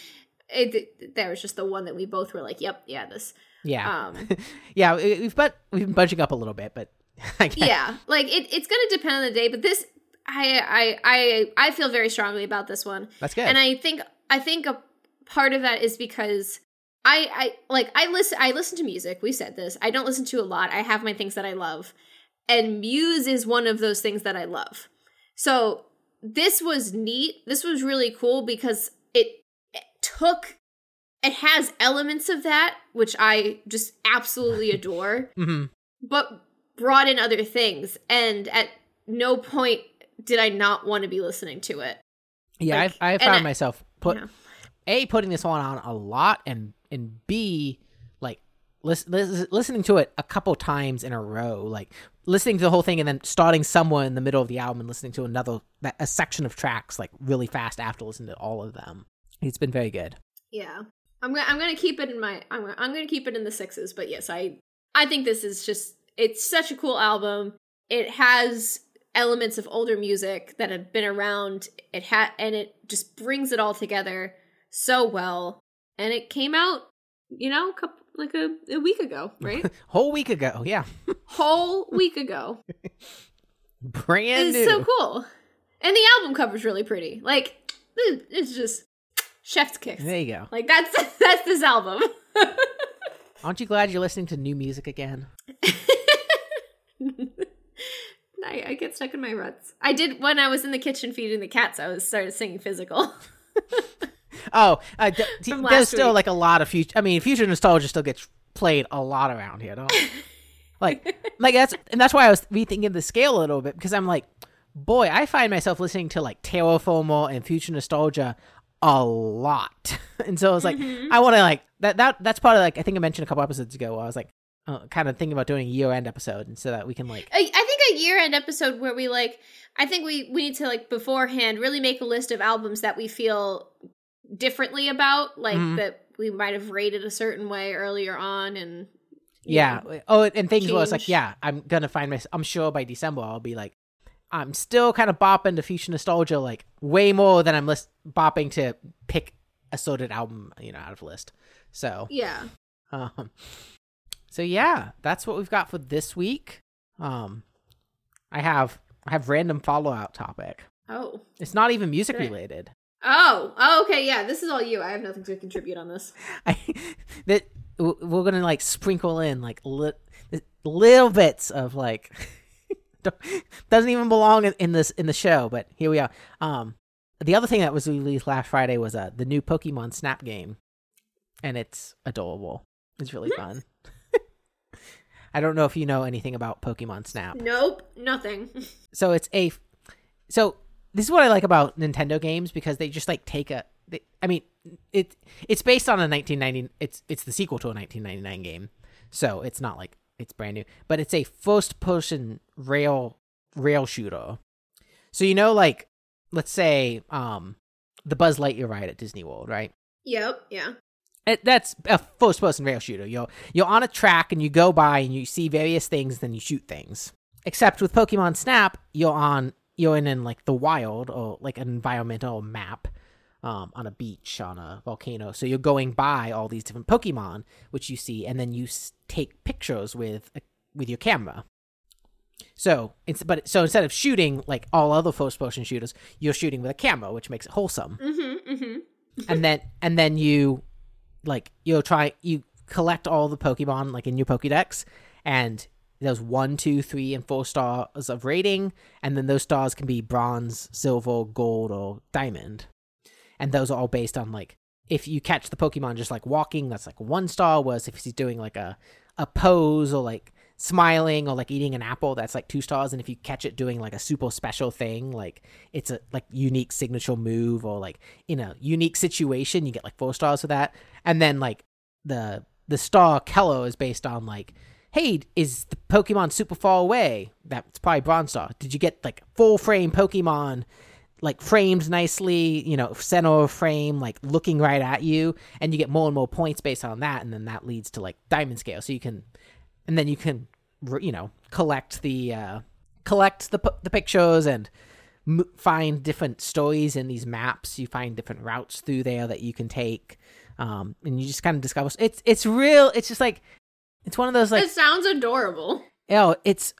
it, there was just the one that we both were like, yep, yeah, this. yeah Um, [LAUGHS] yeah, we- we've but we've been bunching up a little bit, but [LAUGHS] yeah like it, it's gonna depend on the day but this I, I i i feel very strongly about this one that's good. and i think i think a part of that is because i i like i listen i listen to music we said this i don't listen to a lot i have my things that i love and muse is one of those things that i love so this was neat. This was really cool because it, it took it has elements of that which i just absolutely [LAUGHS] adore hmm but brought in other things. And at no point did i not want to be listening to it. Yeah, Like, I I found I- myself put yeah. a putting this one on a lot, and and b like lis- lis- listening to it a couple times in a row, like listening to the whole thing and then starting somewhere in the middle of the album and listening to another a section of tracks like really fast after listening to all of them. It's been very good. yeah i'm gonna i'm gonna keep it in my i'm gonna, I'm gonna keep it in the sixes but yes i i think this is just it's such a cool album it has elements of older music that have been around it had and it just brings it all together so well and it came out you know a couple like a, a week ago right [LAUGHS] Whole week ago, oh, yeah, [LAUGHS] whole week ago [LAUGHS] brand It's new. so cool. And the album cover's really pretty. Like it's just chef's kiss. There you go. Like that's that's this album. Aren't you glad you're listening to new music again? I, I get stuck in my ruts. I did when I was in the kitchen feeding the cats. I was started singing physical. Oh, uh, th- [LAUGHS] From there's still week. like a lot of future. I mean, future nostalgia still gets played a lot around here. Don't [LAUGHS] like, like that's and that's why I was rethinking the scale a little bit because I'm like, boy, I find myself listening to like Terraformer and future nostalgia a lot, [LAUGHS] and so I was like, Mm-hmm. I want to like that. That that's part of like I think I mentioned a couple episodes ago. Where I was like, uh, kind of thinking about doing a year end episode, and so that we can like, I, I think a year end episode where we like I think we we need to like beforehand really make a list of albums that we feel differently about, like Mhm. that we might have rated a certain way earlier on and yeah. know. Oh, and things where it's like, yeah, I'm gonna find my. I'm sure by December I'll be like. I'm still kind of bopping to future nostalgia like way more than I'm list- bopping to pick a sorted album, you know, out of list. So, Yeah. um, so yeah, that's what we've got for this week. Um, I have I have random follow out topic. Oh. It's not even music related. Oh, oh, okay, yeah. This is all you. I have nothing to contribute on this. [LAUGHS] I that we're gonna like sprinkle in like li- little bits of like [LAUGHS] doesn't even belong in, in this in the show, but here we are. Um, the other thing that was released last Friday was uh, the new Pokemon Snap game, and it's adorable. It's really fun. [LAUGHS] I don't know if you know anything about Pokemon Snap. Nope, nothing. So it's a so this is what I like about Nintendo games because they just like take a they, I mean it it's based on a 1990 it's it's the sequel to a 1999 game. So it's not like it's brand new, but it's a first person rail rail shooter. So you know like let's say um the Buzz Lightyear ride at Disney World, right? yep, yeah. It, that's a first person rail shooter. You're you're on a track and you go by and you see various things, then you shoot things. Except with Pokemon Snap, you're on you're in, in like the wild or like an environmental map, um, on a beach, on a volcano. So you're going by all these different Pokemon, which you see, and then you s- take pictures with a, with your camera. So it's but so instead of shooting like all other first person shooters, you're shooting with a camera, which makes it wholesome Mm-hmm, mm-hmm. [LAUGHS] and then and then you like you'll try you collect all the pokemon like in your pokédex and there's one two three and four stars of rating and then those stars can be bronze silver gold or diamond. And those are all based on like if you catch the pokemon just like walking that's like one star whereas if he's doing like a a pose or like smiling or like eating an apple that's like two stars. And if you catch it doing like a super special thing like it's a like unique signature move or like in a unique situation you get like four stars for that. And then like the the star Kello is based on like hey is the pokemon super far away that's probably bronze star did you get like full frame pokemon like framed nicely, you know, center of frame, like looking right at you, and you get more and more points based on that, and then that leads to like diamond scale. So you can, and then you can, you know, collect the uh, collect the the pictures and m- find different stories in these maps. You find different routes through there that you can take, um, and you just kind of discover. It's it's real. It's just like it's one of those like it sounds adorable. Oh, it's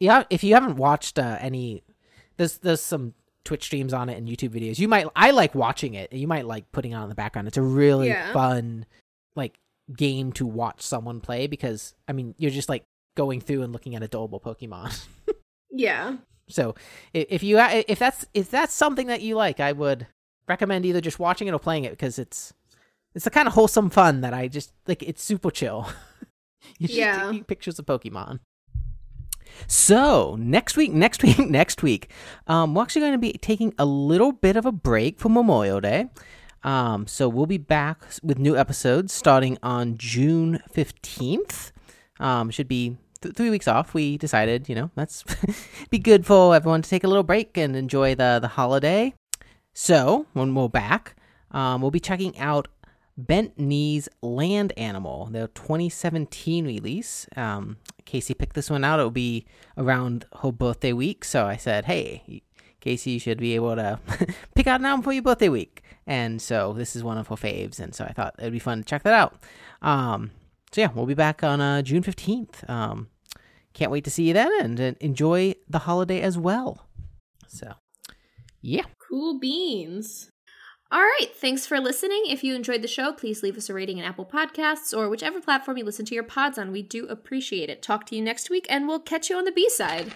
yeah. If you haven't watched uh, any, there's there's some Twitch streams on it and YouTube videos. You might I like watching it. You might like putting it on in the background. It's a really Yeah. fun like game to watch someone play because I mean you're just like going through and looking at adorable Pokemon. [LAUGHS] Yeah. so if you if that's if that's something that you like, I would recommend either just watching it or playing it because it's it's the kind of wholesome fun that I just like. It's super chill. [LAUGHS] You're just Yeah. taking pictures of Pokemon. So next week, next [LAUGHS] week, next week, um, we're actually going to be taking a little bit of a break for Memorial Day. Um, so we'll be back with new episodes starting on June fifteenth. Um, should be th- three weeks off. We decided, you know, that's [LAUGHS] be good for everyone to take a little break and enjoy the the holiday. So when we're back, um, we'll be checking out Bent Knee's Land Animal, the 2017 release. Um, Casey picked this one out. It'll be around her birthday week, so I said, "Hey, Casey, you should be able to [LAUGHS] pick out an album for your birthday week." And so this is one of her faves, and so I thought it'd be fun to check that out. Um, so yeah, we'll be back on uh, June 15th. Um, can't wait to see you then, and uh, enjoy the holiday as well. So, yeah. Cool beans. All right. Thanks for listening. If you enjoyed the show, please leave us a rating in Apple Podcasts or whichever platform you listen to your pods on. We do appreciate it. Talk to you next week, and we'll catch you on the B side.